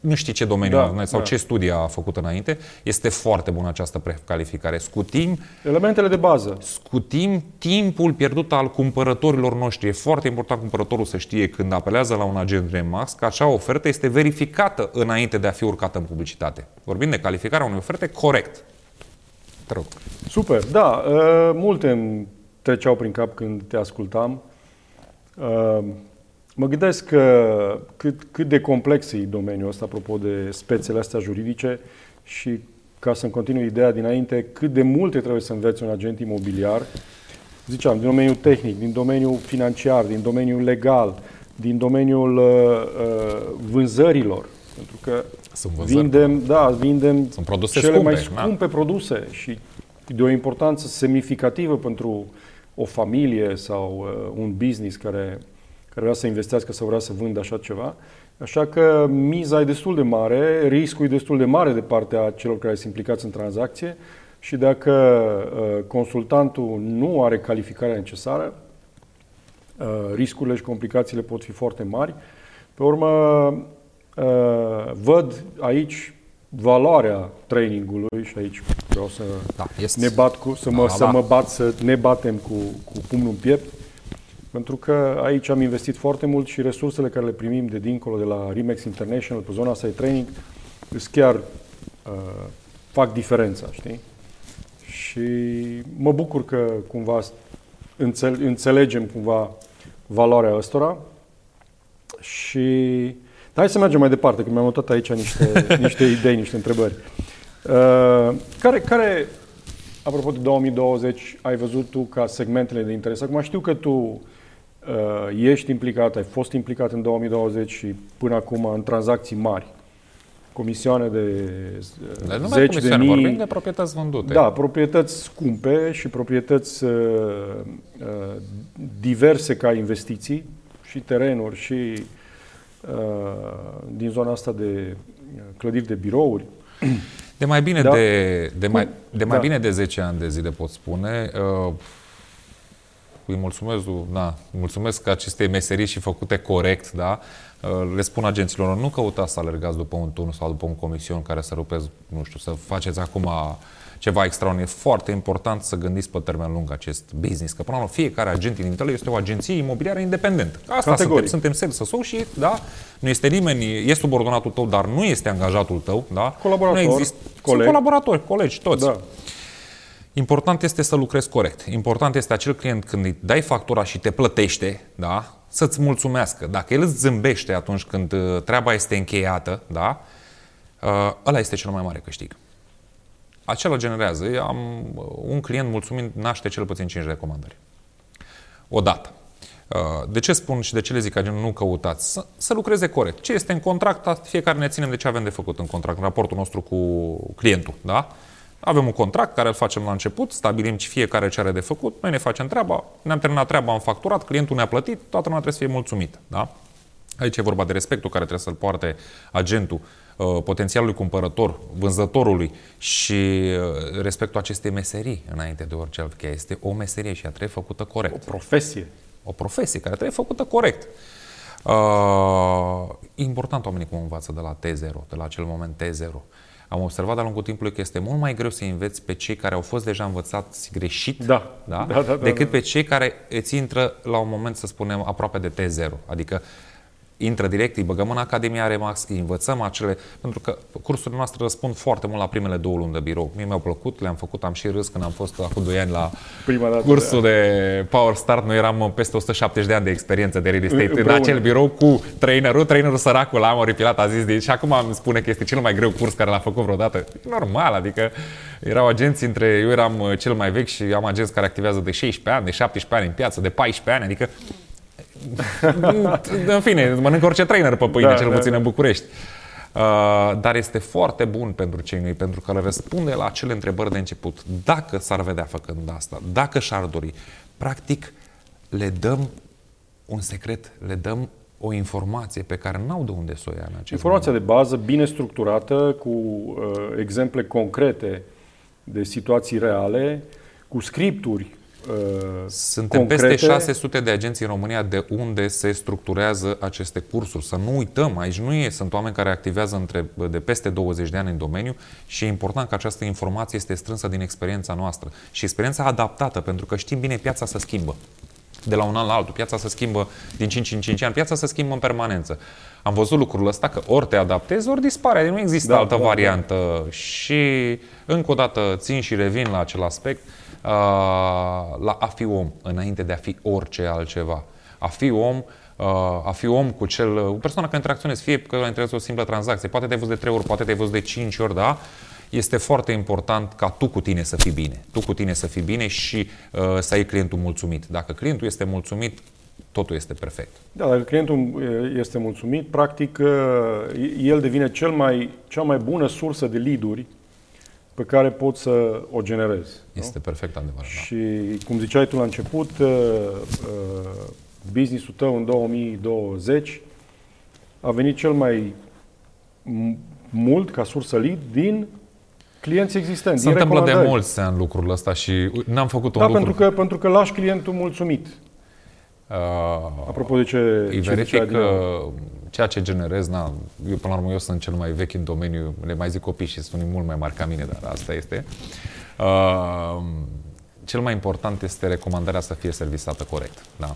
nu știi ce domeniu da, sau da. ce studii a făcut înainte, este foarte bună această precalificare. Scutim elementele de bază. Scutim timpul pierdut al cumpărătorilor noștri. E foarte important cumpărătorul să știe când apelează la un agent Remax că acea ofertă este verificată înainte de a fi urcată în publicitate. Vorbim de calificarea unei oferte corect. Te rog. Super, da. Uh, multe îmi treceau prin cap când te ascultam. Uh, Mă gândesc că cât, cât de complex e domeniul ăsta, apropo de spețele astea juridice și ca să-mi continui ideea dinainte, cât de multe trebuie să înveți un agent imobiliar, ziceam, din domeniul tehnic, din domeniul financiar, din domeniul legal, din domeniul uh, uh, vânzărilor, pentru că Sunt vindem, da, vindem Sunt produse cele scumpe, mai scumpe da? produse și de o importanță semnificativă pentru o familie sau uh, un business care care vrea să investească sau vrea să vândă așa ceva. Așa că miza e destul de mare, riscul e destul de mare de partea celor care sunt implicați în tranzacție și dacă uh, consultantul nu are calificarea necesară, uh, riscurile și complicațiile pot fi foarte mari. Pe urmă, uh, văd aici valoarea trainingului și aici vreau să da, ne bat cu, să mă, da, să da. mă bat, să ne batem cu, cu pumnul în piept pentru că aici am investit foarte mult și resursele care le primim de dincolo de la Remax International pe zona asta de training sunt chiar uh, fac diferența, știi? Și mă bucur că cumva înțel- înțelegem cumva valoarea ăstora și hai să mergem mai departe, că mi-am notat aici niște, [LAUGHS] niște idei, niște întrebări. Uh, care, care, apropo de 2020, ai văzut tu ca segmentele de interes? Acum știu că tu uh, ești implicat, ai fost implicat în 2020 și până acum în tranzacții mari comisioane de Dar nu zeci de mii. vorbim de proprietăți vândute. Da, proprietăți scumpe și proprietăți uh, uh, diverse ca investiții și terenuri și uh, din zona asta de clădiri de birouri. De mai bine, Da. de, de, mai, de mai Da. bine de 10 ani de zile pot spune. Uh, îi mulțumesc, na, mulțumesc că aceste meserii și făcute corect, da? Uh, le spun agenților, nu căutați să alergați după un turn sau după un comision care să rupeți, nu știu, să faceți acum ceva extraordinar. E foarte important să gândiți pe termen lung acest business, că până la urmă fiecare agent din Italia este o agenție imobiliară independentă. Asta Categoric. suntem, suntem sales associate, da? Nu este nimeni, e subordonatul tău, dar nu este angajatul tău, da? Colaborator, nu există, Sunt coleg. colaboratori, colegi, toți. Da. Important este să lucrezi corect. Important este acel client când îi dai factura și te plătește, da? Să-ți mulțumească. Dacă el îți zâmbește atunci când uh, treaba este încheiată, da? Uh, ăla este cel mai mare câștig. Acela generează. Eu am uh, un client mulțumit naște cel puțin 5 recomandări. Odată. Uh, De ce spun și de ce le zic că nu căutați? Să, să lucreze corect. Ce este în contract, asta fiecare ne ținem de ce avem de făcut în contract, în raportul nostru cu clientul. Da? Avem un contract care îl facem la început, stabilim ce fiecare ce are de făcut, noi ne facem treaba, ne-am terminat treaba, am facturat, clientul ne-a plătit, toată lumea trebuie să fie mulțumită. Da? Aici e vorba de respectul care trebuie să-l poarte agentul, uh, potențialului cumpărător, vânzătorului și uh, respectul acestei meserii înainte de orice altceva. Este o meserie și ea trebuie făcută corect Profesie. o profesie care trebuie făcută corect. Uh, e important oamenii cum învață de la T0, de la acel moment T0. Am observat de-a lungul timpului că este mult mai greu să înveți pe cei care au fost deja învățați greșit Da. Da? Da, da, da, decât da. pe cei care îți intră la un moment, să spunem, aproape de T0. Adică intră direct, îi băgăm în Academia Remax, îi învățăm acele... Pentru că cursurile noastre răspund foarte mult la primele două luni de birou. Mie mi-au plăcut, le-am făcut, am și râs când am fost acum 2 ani la Prima dată, cursul de Power Start. Noi eram peste 170 de ani de experiență de real estate în Împreună. acel birou cu trainerul. Trainerul săracul l-am oripilat, a zis de și acum îmi spune că este cel mai greu curs care l-a făcut vreodată. E normal, adică erau agenți între... Eu eram uh, cel mai vechi și am agenți care activează de 16 ani, de 17 ani în piață, de 14 ani, adică în fine, mănâncă orice trainer pe pâine, Da, cel da, puțin da. în București. Uh, dar este foarte bun pentru cei noi, pentru că le răspunde la acele întrebări de început. Dacă s-ar vedea făcând asta, dacă și-ar dori, practic le dăm un secret, le dăm o informație pe care n-au de unde să o ia în acest Informația de bază, bine structurată, cu uh, exemple concrete de situații reale, cu scripturi uh, Suntem concrete. peste 600 de agenții în România de unde se structurează aceste cursuri. Să nu uităm, aici nu e, sunt oameni care activează între, de peste 20 de ani în domeniu și e important că această informație este strânsă din experiența noastră și experiența adaptată, pentru că știm bine, piața se schimbă. De la un an la altul, piața se schimbă din 5 în 5 ani, piața se schimbă în permanență. Am văzut lucrul ăsta că ori te adaptezi, ori dispare, nu există Da, altă da, da. variantă. Și încă o dată țin și revin la acel aspect, uh, la a fi om, înainte de a fi orice altceva. A fi om, uh, a fi om cu cel, o persoană care interacționezi, fie că interacționezi o simplă tranzacție, poate te-ai văzut de 3 ori, poate te-ai văzut de 5 ori, da? Este foarte important ca tu cu tine să fii bine. Tu cu tine să fii bine și uh, să ai clientul mulțumit. Dacă clientul este mulțumit, totul este perfect. Da, dacă clientul uh, este mulțumit, practic uh, el devine cel mai, cea mai bună sursă de lead-uri pe care poți să o generezi. nu? Este perfect adevărat. Da. Și cum ziceai tu la început, uh, uh, business-ul tău în 2020 a venit cel mai m- mult ca sursă lead din clienți existenți, Se din întâmplă de recomandări. mulți ani lucrul ăsta și n-am făcut un Da, lucru. pentru că, pentru că lași clientul mulțumit. Uh, Apropo de ce, îi ce verific zicea Adina. uh, ceea ce generez, na, eu până la urmă eu sunt cel mai vechi în domeniu, le mai zic copii și sunt unii mult mai mari ca mine, dar asta este. Uh, cel mai important este recomandarea să fie servisată corect. Da?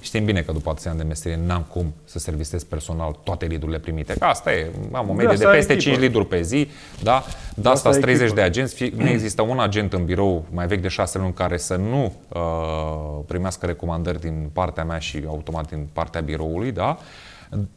Știm bine că după atâția ani de meserie n-am cum să servisez personal toate lidurile primite. Că asta e, am o medie de, de peste echipă. 5 liduri pe zi, da? De asta, asta 30 echipă. de agenți, nu există un agent în birou mai vechi de 6 luni care să nu uh, primească recomandări din partea mea și automat din partea biroului, da?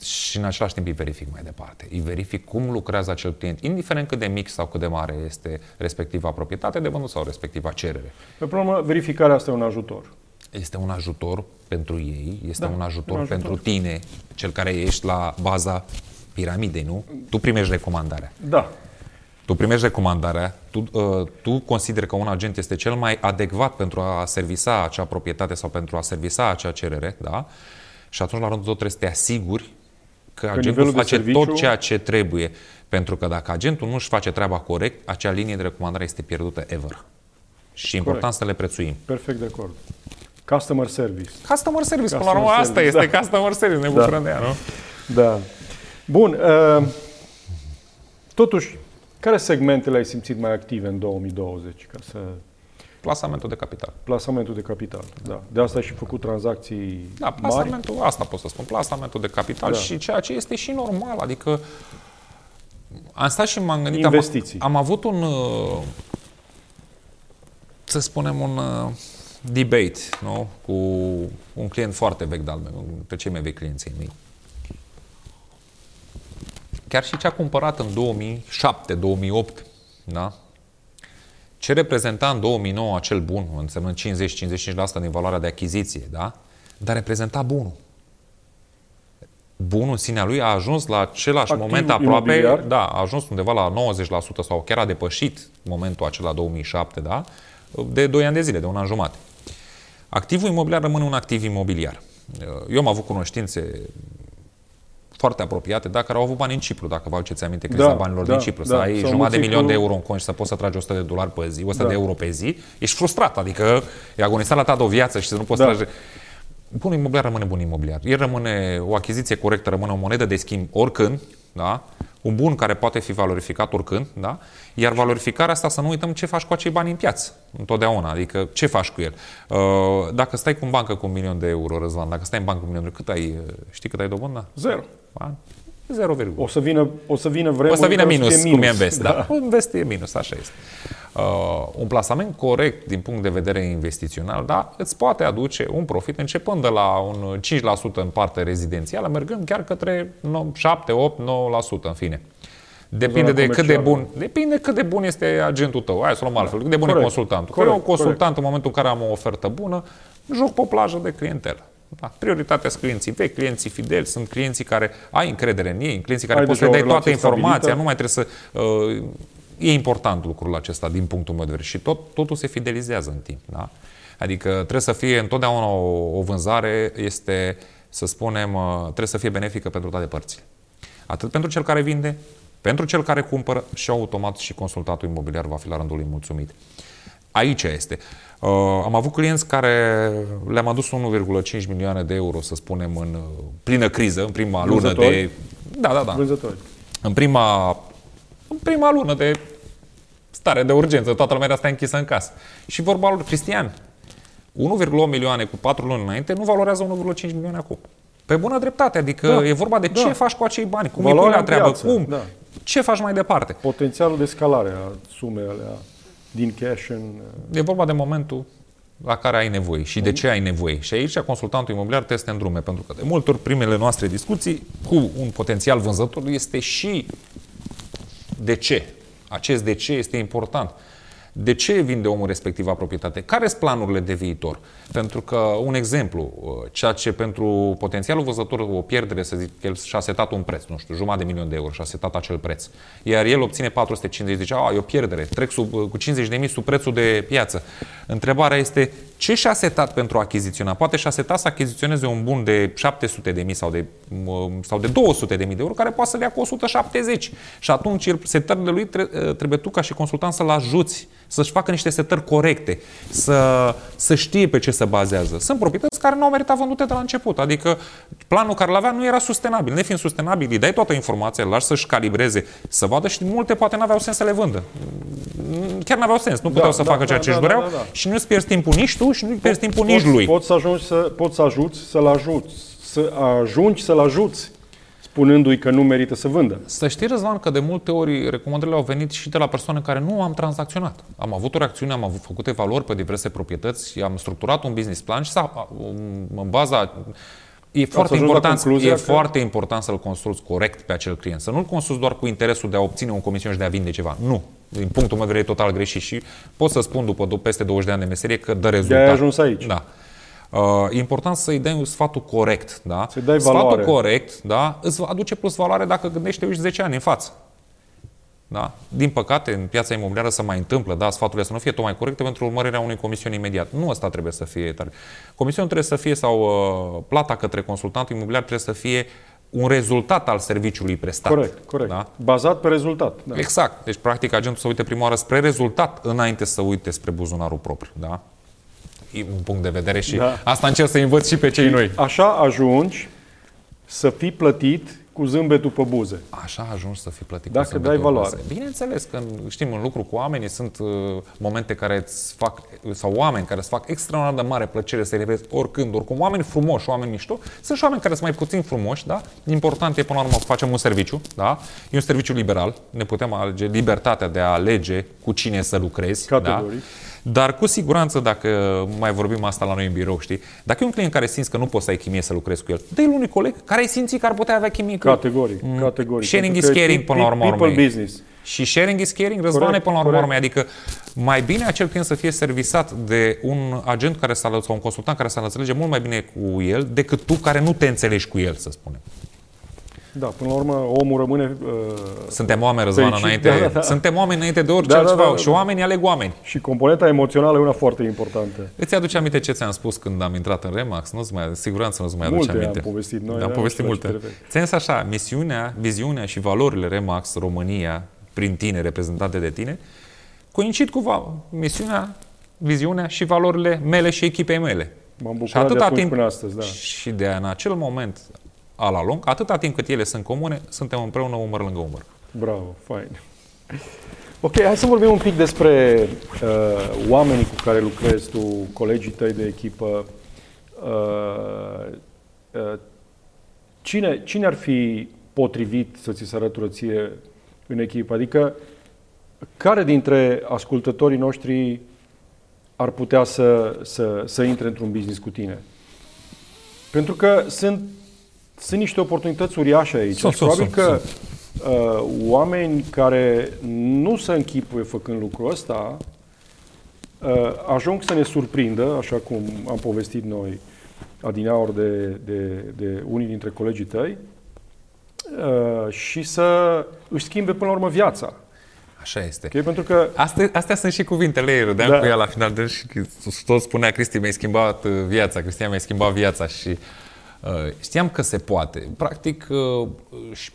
Și în același timp îi verific mai departe. Îi verific cum lucrează acel client, indiferent cât de mic sau cât de mare este respectiva proprietate de vândut sau respectiva cerere. Pe problemă, verificarea asta e un ajutor. Este un ajutor pentru ei, este da, un, ajutor un ajutor pentru tine, cel care ești la baza piramidei, nu? Tu primești recomandarea. Da. Tu primești recomandarea, tu, uh, tu consideri că un agent este cel mai adecvat pentru a servisa acea proprietate sau pentru a servisa acea cerere, da? Și atunci, la rândul tău, trebuie să te asiguri că, că agentul face serviciu... tot ceea ce trebuie. Pentru că dacă agentul nu își face treaba corect, acea linie de recomandare este pierdută ever. Și e important să le prețuim. Perfect de acord. Customer service. Customer service, customer până la urmă, asta este da. customer service, ne bucurăm da. de ea, nu? Da. Bun. Uh, totuși, care segmentele ai simțit mai active în 2020? Ca să Plasamentul de capital. Plasamentul de capital, da. De asta ai și făcut tranzacții Da, plasamentul, mari. asta pot să spun, plasamentul de capital da. și ceea ce este și normal, adică am stat și m-am gândit, Investiții. Am, am avut un, uh, să spunem, un uh, debate nu? cu un client foarte vechi de-al meu, pe cei mai vechi clienții mei. Chiar și ce a cumpărat în 2007-2008, da? Ce reprezenta în 2009 acel bun, însemnând 50-55% din valoarea de achiziție, da? Dar reprezenta bunul. Bunul în sinea lui a ajuns la același Activ moment aproape, imobiliar. da, a ajuns undeva la 90% sau chiar a depășit momentul acela 2007, da? De 2 ani de zile, de un an jumate. Activul imobiliar rămâne un activ imobiliar. Eu am avut cunoștințe foarte apropiate, da, care au avut bani în Cipru, dacă vă aduceți aminte criza da, banilor da, din Cipru. Da, să ai jumătate de milion de euro în cont și să poți să tragi 100 de dolari pe zi, 100 da. de euro pe zi, ești frustrat, adică e agonisat la ta de o viață și să nu poți da. trage... Bun imobiliar rămâne bun imobiliar. El rămâne o achiziție corectă, rămâne o monedă de schimb oricând, da? un bun care poate fi valorificat oricând, da? iar valorificarea asta să nu uităm ce faci cu acei bani în piață, întotdeauna, adică ce faci cu el. Uh, dacă stai cu în bancă cu un milion de euro, Răzvan, dacă stai în bancă cu un milion de euro, cât ai, uh, știi cât ai dobândă? Zero. 0, o să vină, o să vină vremuri O să vină minus, minus, cum e invest. Da. da. Invest e minus, așa este. Uh, un plasament corect din punct de vedere investițional, da, îți poate aduce un profit începând de la un 5% în parte rezidențială, mergând chiar către 7, 8, 9%, în fine. Depinde de cât de bun, depinde cât de bun este agentul tău. Hai să luăm altfel. Cât de bun corect. e consultantul. Corect. Că eu consultant corect. în momentul în care am o ofertă bună, joc pe o plajă de clientelă. Da. Prioritatea sunt clienții vechi, clienții fideli, sunt clienții care ai încredere în ei, clienții care ai poți să le dai toată informația, stabilită. nu mai trebuie să... Uh, e important lucrul acesta din punctul meu de vedere și tot, totul se fidelizează în timp. Da? Adică trebuie să fie întotdeauna o, o vânzare, este, să spunem, uh, trebuie să fie benefică pentru toate părțile. Atât pentru cel care vinde, pentru cel care cumpără și automat și consultatul imobiliar va fi la rândul lui mulțumit. Aici este. Uh, am avut clienți care le-am adus 1,5 milioane de euro, să spunem, în uh, plină criză, în prima lună de... Da, da, da. Vânzători. În prima, în prima lună de stare de urgență, toată lumea asta închisă în casă. Și vorba lui Cristian, 1,8 milioane cu 4 luni înainte nu valorează 1,5 milioane acum. Pe bună dreptate, adică da, e vorba de da. ce faci cu acei bani, cum Valoarea e la treabă, piață, cum, da. ce faci mai departe. Potențialul de scalare a sumei alea din cash în... E vorba de momentul la care ai nevoie și de ce ai nevoie. Și aici consultantul imobiliar te este în drume, pentru că de multe ori primele noastre discuții cu un potențial vânzător este și de ce. Acest de ce este important. De ce vinde omul respectiva proprietate? Care sunt planurile de viitor? Pentru că, un exemplu, uh, ceea ce pentru potențialul văzător o pierdere, să zic, el și-a setat un preț, nu știu, jumătate de milion de euro și-a setat acel preț, iar el obține 450, zice, a, e o pierdere, trec sub, uh, cu 50 de mii sub prețul de piață. Întrebarea este, ce și-a setat pentru a achiziționa? Poate și-a setat să achiziționeze un bun de 700 de mii sau de, uh, sau de 200 de mii de euro, care poate să dea cu 170. Și atunci el, setările lui trebuie tu ca și consultant să-l ajuți, să-și facă niște setări corecte, să, să știe pe ce se bazează. Sunt proprietăți care nu au meritat vândute de la început. Adică planul care l-avea nu era sustenabil. Nefiind sustenabil, îi dai toată informația, îl lași să-și calibreze, să vadă și multe poate nu aveau sens să le vândă. chiar n-aveau sens. Nu puteau Da, să da, facă da, ceea ce da, își da, doreau da, da. și nu-ți pierzi timpul nici tu și nu pierzi timpul nici poți, lui. Poți să ajungi să, poți să ajuți, să-l ajuți, să ajungi să-l ajuți, spunându-i că nu merită să vândă. Să știi, Răzvan, că de multe ori recomandările au venit și de la persoane care nu am tranzacționat. Am avut o reacțiune, am avut făcut evaluări pe diverse proprietăți, am structurat un business plan și s-a, în baza... E foarte ajuns la important, concluzia e că- foarte important să-l consulți corect pe acel client. Să nu-l consulți doar cu interesul de a obține un comision și de a vinde ceva. Nu. Din punctul meu de vedere e total greșit și pot să spun după peste 20 de ani de meserie că dă rezultat. De-aia ai ajuns aici. Da. Uh, e important să-i dai sfatul corect, da? Să-i dai Sfatul valoare. corect, da, îți aduce plus valoare dacă gândești te uiți 10 ani în față. Da? Din păcate, în piața imobiliară se mai întâmplă, da, sfaturile să nu fie tocmai corecte pentru urmărirea unui comision imediat. Nu ăsta trebuie să fie tare. Comisionul trebuie să fie, sau uh, plata către consultantul imobiliar trebuie să fie un rezultat al serviciului prestat. Corect, corect. Da? Bazat pe rezultat. Da. Exact. Deci, practic, agentul să uite prima oară spre rezultat înainte să uite spre buzunarul propriu. Da? E un punct de vedere și Da. asta încerc să învăț și pe cei noi. Așa ajungi să fii plătit cu zâmbetul pe buze. Așa ajungi să fii plătit Dacă cu să dai vezi o valoare. casă. Bineînțeles că știm, în lucru cu oamenii sunt uh, momente care îți fac, sau oameni care îți fac extraordinar de mare plăcere să-i revezi oricând, oricum. Oameni frumoși, oameni mișto. Sunt și oameni care sunt mai puțin frumoși, da? Important e, până la urmă, că facem un serviciu, da? E un serviciu liberal. Ne putem alege libertatea de a alege cu cine să lucrezi. Categoric. Da? Dar cu siguranță, dacă mai vorbim asta la noi în birou, știi, dacă e un client care simți că nu poți să ai chimie să lucrezi cu el, dă-i unui coleg care ai simțit că ar putea avea chimie cu el. Categoric, categoric. Sharing Pentru is că e caring pe- până la urmă People urmei. business. Și sharing is caring, răzvane Corect, până la urmă corect. urmei. Adică mai bine acel client să fie servisat de un agent care să sau un consultant care să înțelege mult mai bine cu el decât tu care nu te înțelegi cu el, să spunem. Da, până la urmă omul rămâne uh, Suntem oameni, Răzvan, Fericit, înainte. da, da, da. Suntem oameni înainte de orice Da, da, altceva. da, da, Și da. oamenii aleg oameni. și componenta emoțională e una foarte importantă. Îți aduce aminte ce ți-am spus când am intrat în Remax? Nu-ți mai, siguranță nu-ți mai aduce Multe am aminte. povestit noi, Am da, povestit nu știu la multe. ce te Ți-am zis așa, misiunea, viziunea și valorile Remax România, prin tine, reprezentate de tine, coincid cu va- misiunea, viziunea și valorile mele și echipei mele. M-am Și bucurat de atâta atunci timp, până astăzi, da. și de în acel moment, a la lung, atâta timp cât ele sunt comune, suntem împreună umăr lângă umăr. Bravo, fain. Ok, hai să vorbim un pic despre uh, oamenii cu care lucrezi tu, colegii tăi de echipă. Uh, uh, cine, cine ar fi potrivit să ți se alătură ție în echipă? Adică, care dintre ascultătorii noștri ar putea să, să, să intre într-un business cu tine? Pentru că sunt, sunt niște oportunități uriașe aici. Sunt, și sunt, probabil sunt, că uh, oameni care nu se închipuie făcând lucrul ăsta uh, ajung să ne surprindă, așa cum am povestit noi adineaori de, de, de unii dintre colegii tăi, uh, și să își schimbe până la urmă viața. Așa este. Okay? Pentru că Astea, astea sunt și cuvintele ei, râdeam Da. cu ea la final de și tot spunea Cristi, mi-ai schimbat uh, viața, Cristian mi-ai schimbat viața și uh, știam că se poate. Practic, uh, și,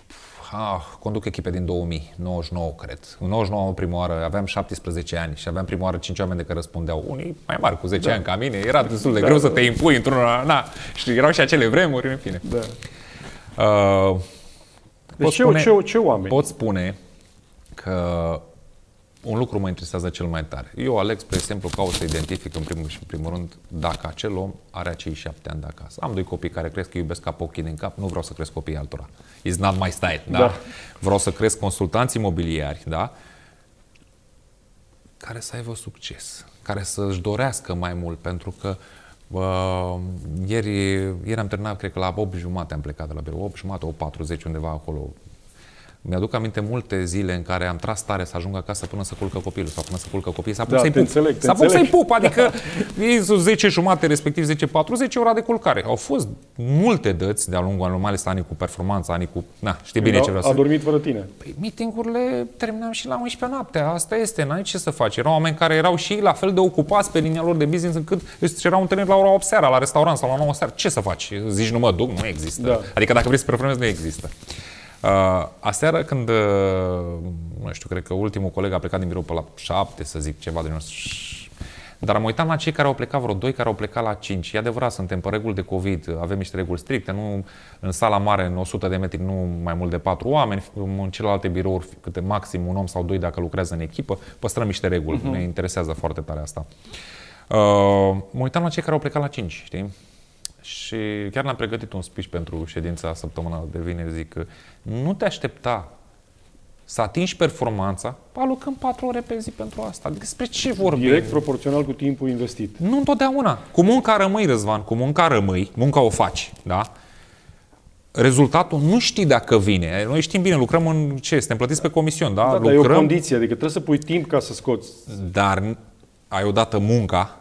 ah, conduc echipe din 2000, 99 cred. În 99 prima oară aveam 17 ani și aveam prima oară 5 oameni de care răspundeau. Unii mai mari, cu 10 da. ani ca mine, era destul de Da, greu da. să te impui într-una, na, și erau și acele vremuri, în fine. da. Uh, Deci Pot ce, spune- ce, ce oameni? pot spune că un lucru mă interesează cel mai tare. Eu aleg, spre exemplu, caut să identific în primul și în primul rând dacă acel om are acei șapte ani de acasă. Am doi copii care cresc că iubesc ca ochii din cap, nu vreau să cresc copiii altora. It's not my style, da? Da. Vreau să cresc consultanți imobiliari, da? Care să aibă succes, care să-și dorească mai mult, pentru că Uh, ieri, ieri am terminat, cred că la 8 jumate am plecat de la birou, 8 jumate, 8.40, undeva acolo. Mi-aduc aminte multe zile în care am tras tare să ajung acasă până să culcă copilul sau până să culcă copiii. S-a pus Da, să-i te pup. înțeleg, te S-a pus să-i înțeleg. pup, adică [LAUGHS] e 10 jumate, respectiv 10.40, ora de culcare. Au fost multe dăți de-a lungul anului, mai ales anii cu performanță, anii cu... Na, știi bine a, ce vreau a să... dormit fără tine. Păi, meetingurile terminam și la 11 noaptea, asta este, n-ai ce să faci. Erau oameni care erau și ei la fel de ocupați pe linia lor de business încât îți cereau întâlniri la ora 8 seara, la restaurant sau la 9 seara. Ce să faci? Zici nu mă duc? Nu există. Da. Adică dacă vrei să performezi, nu există. Uh, aseară când, uh, nu știu, cred că ultimul coleg a plecat din birou pe la 7, să zic, ceva de genul ăsta, Dar mă uitam la cei care au plecat, vreo doi care au plecat la 5. E adevărat, suntem pe reguli de COVID, avem niște reguli stricte, nu în sala mare, în 100 de metri, nu mai mult de patru oameni, în celelalte birouri, câte maxim un om sau doi dacă lucrează în echipă, păstrăm niște reguli. Uh-huh. Ne interesează foarte tare asta. Uh, mă uitam la cei care au plecat la 5, știi? Și chiar ne-am pregătit un speech pentru ședința săptămânală de vineri, zic că nu te aștepta să atingi performanța, alocăm 4 ore pe zi pentru asta. Despre ce vorbim? Direct proporțional cu timpul investit. Nu întotdeauna. Cu munca rămâi, Răzvan, cu munca rămâi, munca o faci, da? Rezultatul nu știi dacă vine. Noi știm bine, lucrăm în ce? Suntem plătiți pe comision, da? Da, lucrăm, dar e o condiție, adică trebuie să pui timp ca să scoți. Dar ai odată munca,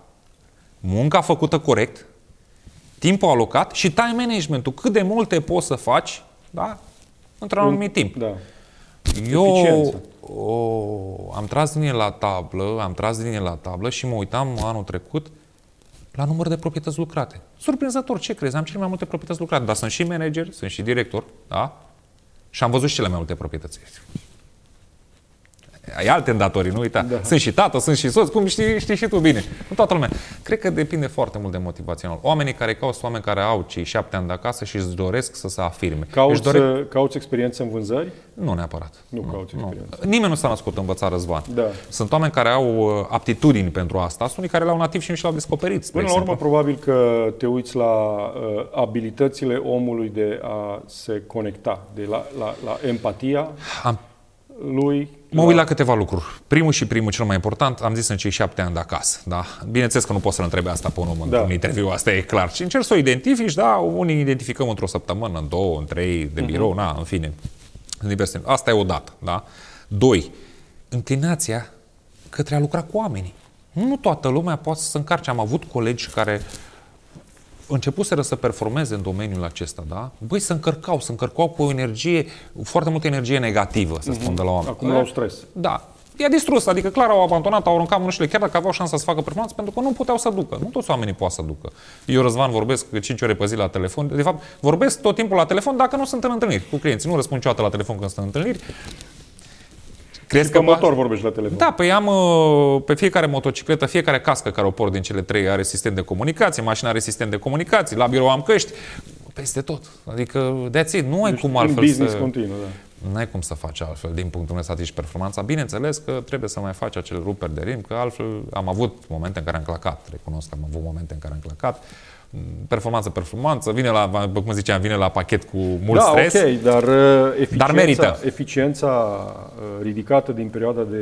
munca făcută corect, timpul alocat și time managementul. Cât de multe poți să faci, da? Într-un anumit timp. Da. Eu o, am tras din la tablă, am tras din la tablă și mă uitam anul trecut la număr de proprietăți lucrate. Surprinzător, ce crezi? Am cele mai multe proprietăți lucrate, dar sunt și manager, sunt și director, da? Și am văzut și cele mai multe proprietăți ai alte îndatorii, nu uita. Da. Sunt și tată, sunt și soț, cum știi, știi și tu bine. Nu toată lumea. Cred că depinde foarte mult de motivațional. Oamenii care caută oameni care au cei șapte ani de acasă și își doresc să se afirme. Cauți, dore... cauți experiență în vânzări? Nu neapărat. Nu, nu cauți experiență. Nu. Nimeni nu s-a născut învățat răzvan. Da. Sunt oameni care au uh, aptitudini pentru asta, sunt unii care l-au nativ și nu și l-au descoperit. Până la urmă, probabil că te uiți la uh, abilitățile omului de a se conecta, de la, la, la empatia Am... lui Mă uit la câteva lucruri. Primul și primul, cel mai important, am zis în cei șapte ani de acasă. Da? Bineînțeles că nu poți să-l întrebi asta pe un om da. într-un interviu, asta e clar. Și încerci să o identifici, da, unii identificăm într-o săptămână, în două, în trei, de mhm. birou, uh-huh. na, în fine. Diverse. Asta e o dată, da? Doi, înclinația către a lucra cu oamenii. Nu toată lumea poate să se încarce. Am avut colegi care începuseră să performeze în domeniul acesta, da? Băi, să încărcau, să încărcau cu o energie, foarte multă energie negativă, să spun, de la oameni. Acum au stres. Da. I-a distrus, adică clar au abandonat, au aruncat mânușile, chiar dacă aveau șansa să facă performanță, pentru că nu puteau să ducă. Nu toți oamenii pot să ducă. Eu, Răzvan, vorbesc 5 ore pe zi la telefon. De fapt, vorbesc tot timpul la telefon dacă nu sunt în întâlniri cu clienții. Nu răspund niciodată la telefon când sunt în întâlniri. Crezi că motor vorbești la telefon? Da, păi am uh, pe fiecare motocicletă, fiecare cască care o port din cele trei are sistem de comunicație, mașina are sistem de comunicații, la birou am căști, peste tot. Adică, de it, nu ai deci, cum altfel business să... continuu, da. Nu ai cum să faci altfel din punctul meu să atingi performanța. Bineînțeles că trebuie să mai faci acel ruperi de rim, că altfel am avut momente în care am clacat. Recunosc că am avut momente în care am clacat performanță, performanță, vine la, cum ziceam, vine la pachet cu mult da, stres. ok, dar uh, eficiența, dar merită. eficiența uh, ridicată din perioada de,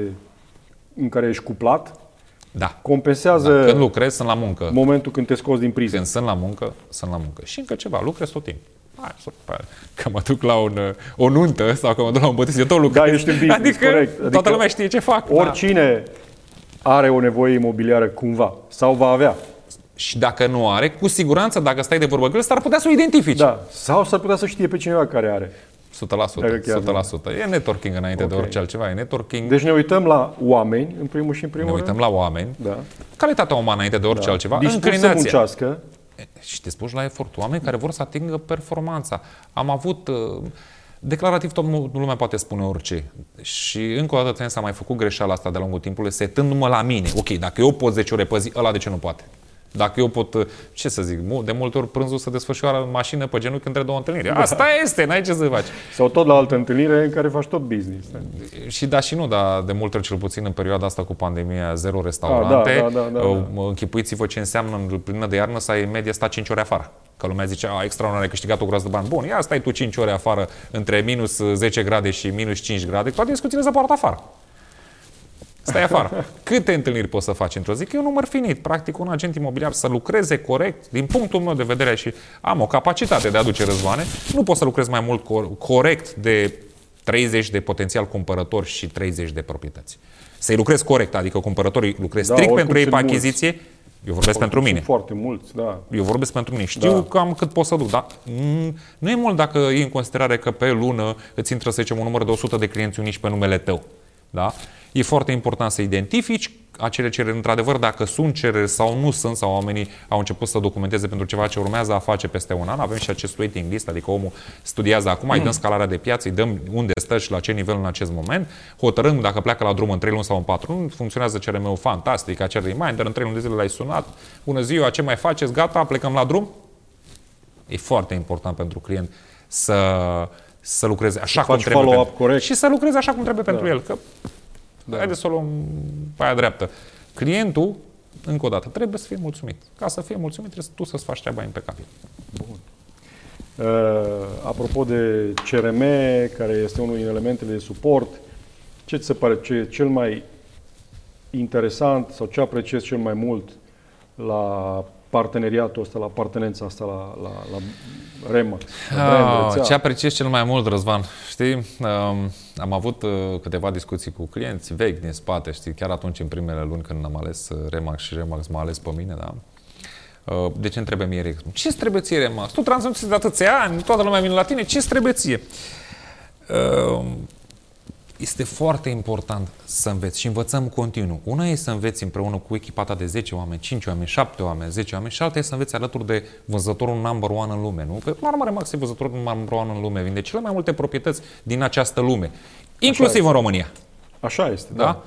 în care ești cuplat da. compensează da. Când lucrezi, sunt la muncă. momentul când te scoți din priză. Când sunt la muncă, sunt la muncă. Și încă ceva, lucrezi tot timpul. Că mă duc la un, o nuntă sau că mă duc la un botez, eu tot lucrez. Da, ești în business, adică, corect. Adică toată lumea știe ce fac. Oricine da. are o nevoie imobiliară cumva sau va avea și dacă nu are, cu siguranță, dacă stai de vorbă cu el, s-ar putea să o identifici. Da. Sau s-ar putea să știe pe cineva care are. 100%. 100%. E networking înainte okay. de orice altceva. E networking. Deci ne uităm la oameni, în primul și în primul Ne uităm la oameni. Da. Calitatea umană înainte de orice da. altceva. Dispus să muncească. Și te spui la efort. Oameni care vor să atingă performanța. Am avut... Uh, declarativ tot lumea poate spune orice. Și încă o dată s-a mai făcut greșeala asta de lungul timpului, setându-mă la mine. Ok, dacă eu pot 10 ore pe zi, ăla de ce nu poate? Dacă eu pot, ce să zic, de multe ori prânzul să desfășoară în mașină pe genunchi între două întâlniri. Da. Asta este, n-ai ce să faci. Sau tot la altă întâlnire în care faci tot business. Da? Și da și nu, dar de multe ori, cel puțin în perioada asta cu pandemia, zero restaurante. A, da, da, da, da, da. Închipuiți-vă ce înseamnă în plină de iarnă să ai în medie sta 5 ore afară. Că lumea zice, a, extraordinar, ai câștigat o groază de bani. Bun, ia stai tu 5 ore afară între minus 10 grade și minus 5 grade, toate discuțiile se poartă afară. Stai afară. Câte întâlniri poți să faci într-o zi? Că e un număr finit. Practic, un agent imobiliar să lucreze corect, din punctul meu de vedere și am o capacitate de a aduce războane, nu poți să lucrezi mai mult corect de 30 de potențial cumpărători și 30 de proprietăți. Să-i lucrezi corect, adică cumpărătorii lucrezi da, strict pentru ei pe achiziție, mulți. Eu vorbesc oricum pentru mine. foarte mulți, da. Eu vorbesc pentru mine. Știu da. cam cât pot să duc, dar nu e mult dacă iei în considerare că pe lună îți intră, să zicem, un număr de 100 de clienți unici pe numele tău. Da? E foarte important să identifici acele cereri, într-adevăr, dacă sunt cereri sau nu sunt, sau oamenii au început să documenteze pentru ceva ce urmează a face peste un an. Avem și acest waiting list, adică omul studiază acum, mm. îi dăm scalarea de piață, îi dăm unde stă și la ce nivel în acest moment, hotărâm dacă pleacă la drum în 3 luni sau în 4 luni, funcționează CRM-ul fantastic, acel reminder, în 3 luni de zile l-ai sunat, bună ziua, ce mai faceți, gata, plecăm la drum? E foarte important pentru client să, să lucreze așa cum trebuie. Pentru, corect. Și să lucreze așa cum trebuie da. pentru el. Că da. Haideți să o luăm pe aia dreaptă. Clientul, încă o dată, trebuie să fie mulțumit. Ca să fie mulțumit, trebuie tu să-ți faci treaba impecabil. Bun. Uh, apropo de CRM, care este unul din elementele de suport, ce ți se pare ce e cel mai interesant sau ce apreciezi cel mai mult la parteneriatul ăsta, la apartenența asta la, la, la Remax? La oh, ce apreciez cel mai mult, Răzvan? Știi, um, am avut uh, câteva discuții cu clienți vechi din spate, știi, chiar atunci în primele luni când am ales uh, Remax și Remax m-a ales pe mine, da? Uh, de ce îmi trebuie mie Remax? Ce-ți trebuie ție Remax? Tu transmiți de atâția ani, toată lumea vine la tine, ce-ți trebuie ție? Uh, este foarte important să înveți și învățăm continuu. Una e să înveți împreună cu echipa ta de 10 oameni, 5 oameni, 7 oameni, 10 oameni și alta e să înveți alături de vânzătorul number one în lume. Nu? Că, la urmă, Remax e vânzătorul number one în lume, vinde cele mai multe proprietăți din această lume, inclusiv în România. Așa este, da? da?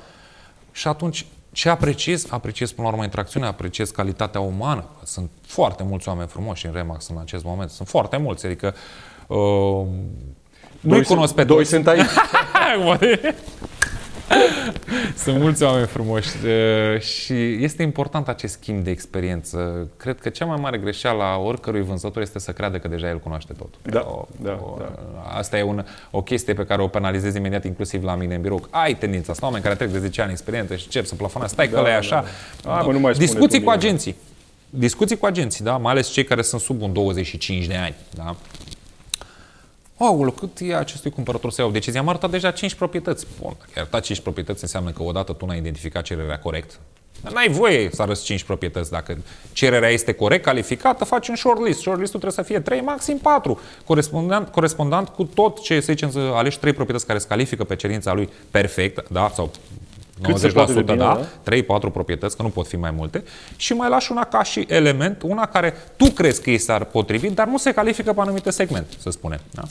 Și atunci, ce apreciez? Apreciez până la urmă interacțiunea, apreciez calitatea umană. Sunt foarte mulți oameni frumoși în Remax în acest moment. Sunt foarte mulți, adică uh, nu-i cunosc pe Doi sunt aici. [LAUGHS] Sunt mulți oameni frumoși și este important acest schimb de experiență. Cred că cea mai mare greșeală a oricărui vânzător este să creadă că deja el cunoaște totul. Da, o, da, o, da. Asta e un, o chestie pe care o penalizez imediat inclusiv la mine în birou. Ai tendința asta, oameni care trec de 10 ani experiență și încep să plafonează. Stai da, că le e așa. Da, da. A, nu mai Discuții cu agenții. Discuții cu agenții, da? mai ales cei care sunt sub un 25 de ani. Da? Aoleu, cât e acestui cumpărător să iau decizia? Am arătat deja 5 proprietăți. Bun, dacă ai arătat 5 proprietăți înseamnă că odată tu n-ai identificat cererea corect. N-ai voie să arăți 5 proprietăți. Dacă cererea este corect calificată, faci un shortlist. Shortlistul trebuie să fie 3, maxim 4, corespondant, corespondant cu tot ce, să zicem, să alegi 3 proprietăți care se califică pe cerința lui perfect, da? sau 90% bine, da, da? 3-4 proprietăți, că nu pot fi mai multe, și mai lași una ca și element, una care tu crezi că este ar potrivit, dar nu se califică pe anumite segmente, să spunem. Da?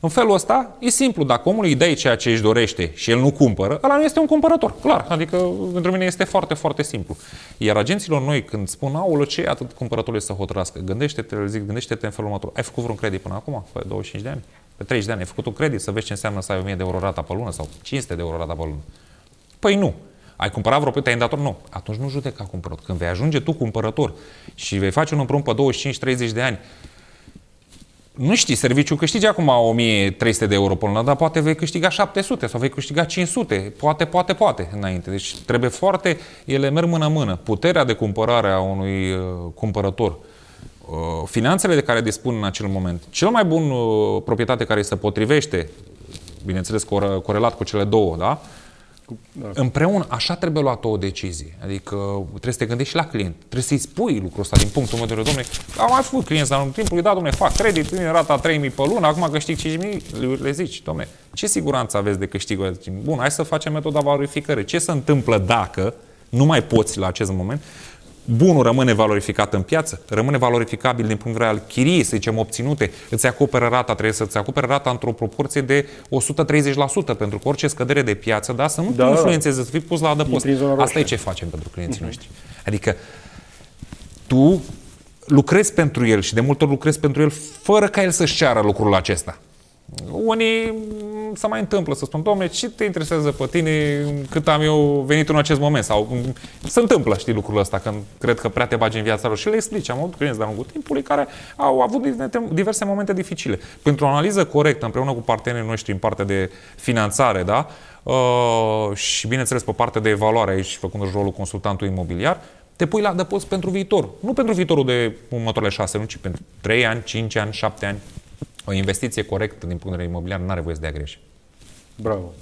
În felul ăsta, e simplu, dacă omul îi dai ceea ce își dorește și el nu cumpără, ăla nu este un cumpărător, clar. Adică, pentru mine este foarte, foarte simplu. Iar agenților noi, când spun, aulă, ce atât cumpărătorul să hotărască, gândește-te, le zic, gândește-te în felul următor. Ai făcut vreun credit până acum, pe 25 de ani? Pe 30 de ani ai făcut un credit să vezi ce înseamnă să ai 1000 de euro rata pe lună sau 500 de euro rata pe lună. Păi nu. Ai cumpărat vreo te-ai dator? Nu. Atunci nu judeca cumpărător. Când vei ajunge tu cumpărător și vei face un împrumut pe 25-30 de ani, nu știi, serviciul câștigi acum 1300 de euro pe lună, dar poate vei câștiga 700 sau vei câștiga 500, poate, poate, poate înainte. Deci trebuie foarte, ele merg mână-mână. Puterea de cumpărare a unui uh, cumpărător, uh, finanțele de care dispun în acel moment, cel mai bun uh, proprietate care se potrivește, bineînțeles corelat cu cele două, da? Da. Împreună, așa trebuie luată o decizie. Adică trebuie să te gândești și la client. Trebuie să-i spui lucrul ăsta din punctul meu de vedere. Domnule, am mai făcut clienți la timpul, da, domnule, fac credit, în rata 3.000 pe lună, acum câștig 5.000, le zici, domnule, ce siguranță aveți de câștigul? Bun, hai să facem metoda valorificării. Ce se întâmplă dacă nu mai poți la acest moment bunul rămâne valorificat în piață, rămâne valorificabil din punct de vedere al chiriei, să zicem, obținute, îți acoperă rata, trebuie să-ți acopere rata într-o proporție de 130%, pentru că orice scădere de piață, da, să nu da, influențeze, să fii pus la adăpost. Asta e ce facem pentru clienții uh-huh. noștri. Adică tu lucrezi pentru el și de multe ori lucrezi pentru el fără ca el să-și ceară lucrul acesta. Unii se mai întâmplă să spun, domnule, ce te interesează pe tine cât am eu venit în acest moment? Sau se întâmplă, știi, lucrul ăsta, când cred că prea te bagi în viața lor. Și le explici, am avut clienți de-a lungul timpului care au avut diverse momente dificile. Pentru o analiză corectă, împreună cu partenerii noștri în partea de finanțare, da? Uh, și bineînțeles pe partea de evaluare aici, făcând rolul consultantului imobiliar, te pui la adăpost pentru viitor. Nu pentru viitorul de următoarele șase luni, ci pentru 3 ani, 5 ani, 7 ani. O investiție corectă din punct de vedere imobiliar nu are voie să dea greș. Bravo.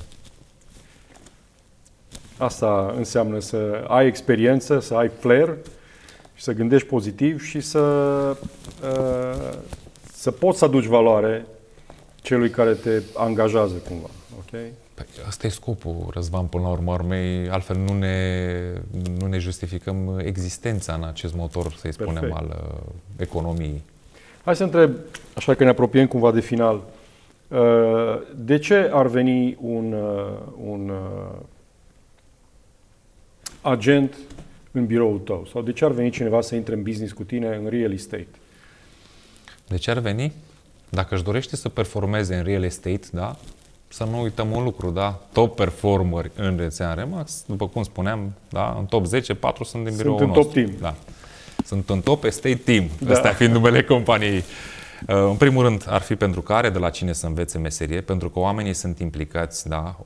Asta înseamnă să ai experiență, să ai flair și să gândești pozitiv și să, uh, să poți să aduci valoare celui care te angajează cumva. Ok? Păi, asta e scopul, Răzvan, până la urmă, urmei, altfel nu ne, nu ne justificăm existența în acest motor, să-i spunem, Perfect. al uh, economiei. Hai să întreb, așa că ne apropiem cumva de final, uh, de ce ar veni un, uh, un uh, agent în biroul tău? Sau de ce ar veni cineva să intre în business cu tine în real estate? De ce ar veni? Dacă își dorește să performeze în real estate, da, să nu uităm un lucru, da? Top performeri în rețea Remax, după cum spuneam, da? în top 10, 4 sunt din biroul sunt nostru. Sunt în top team. Da. Sunt în top estate team, da. ăsta fiind numele companiei. Uh, în primul rând, ar fi pentru că are de la cine să învețe meserie, pentru că oamenii sunt implicați, da?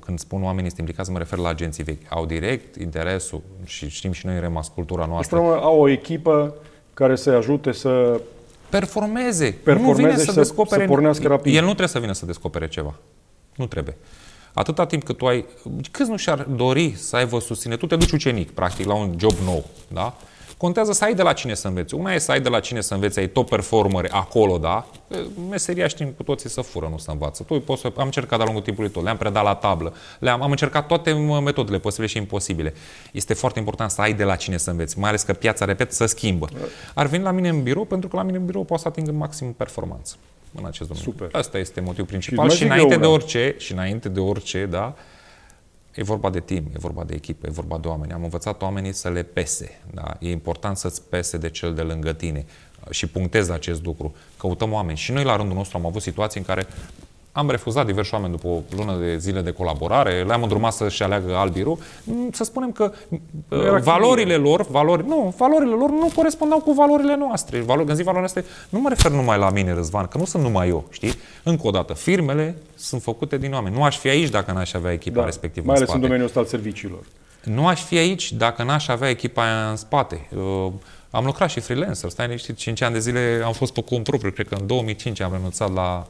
Când spun oamenii sunt implicați, mă refer la agenții vechi. Au direct interesul și știm și noi în Remas cultura noastră. Deci, au o echipă care să-i ajute să performeze. performeze nu vine să, să descopere. Să pornească rapid. El nu trebuie să vină să descopere ceva. Nu trebuie. Atâta timp cât tu ai... Câți nu și-ar dori să aibă susține? Tu te duci ucenic, practic, la un job nou, da? Contează să ai de la cine să înveți. Una e să ai de la cine să înveți, ai top performer acolo, da? Meseria știm cu toții să fură, nu să învață. Tu poți să, am încercat de-a lungul timpului tot, le-am predat la tablă, le-am, am încercat toate metodele posibile și imposibile. Este foarte important să ai de la cine să înveți, mai ales că piața, repet, să schimbă. Ar veni la mine în birou, pentru că la mine în birou poate să ating în maxim performanță în acest domeniu. Super. Asta este motivul principal și, și înainte de orice, și înainte de orice, da, E vorba de team, e vorba de echipă, e vorba de oameni. Am învățat oamenii să le pese. Da? E important să-ți pese de cel de lângă tine și punctez acest lucru. Căutăm oameni. Și noi, la rândul nostru, am avut situații în care am refuzat diversi oameni după o lună de zile de colaborare, le-am îndrumat să-și aleagă alt birou. Mm, să spunem că uh, valorile lor, valori, nu, valorile lor nu corespundau cu valorile noastre. Valori, când zic valorile noastre, nu mă refer numai la mine, Răzvan, că nu sunt numai eu, știi? Încă o dată, firmele sunt făcute din oameni. Nu aș fi aici dacă n-aș avea echipa da, respectivă Mai ales în, în domeniul ăsta al serviciilor. Nu aș fi aici dacă n-aș avea echipa aia în spate. Uh, am lucrat și freelancer, stai liniștit, 5 ani de zile am fost pe cont propriu, cred că în 2005 am renunțat la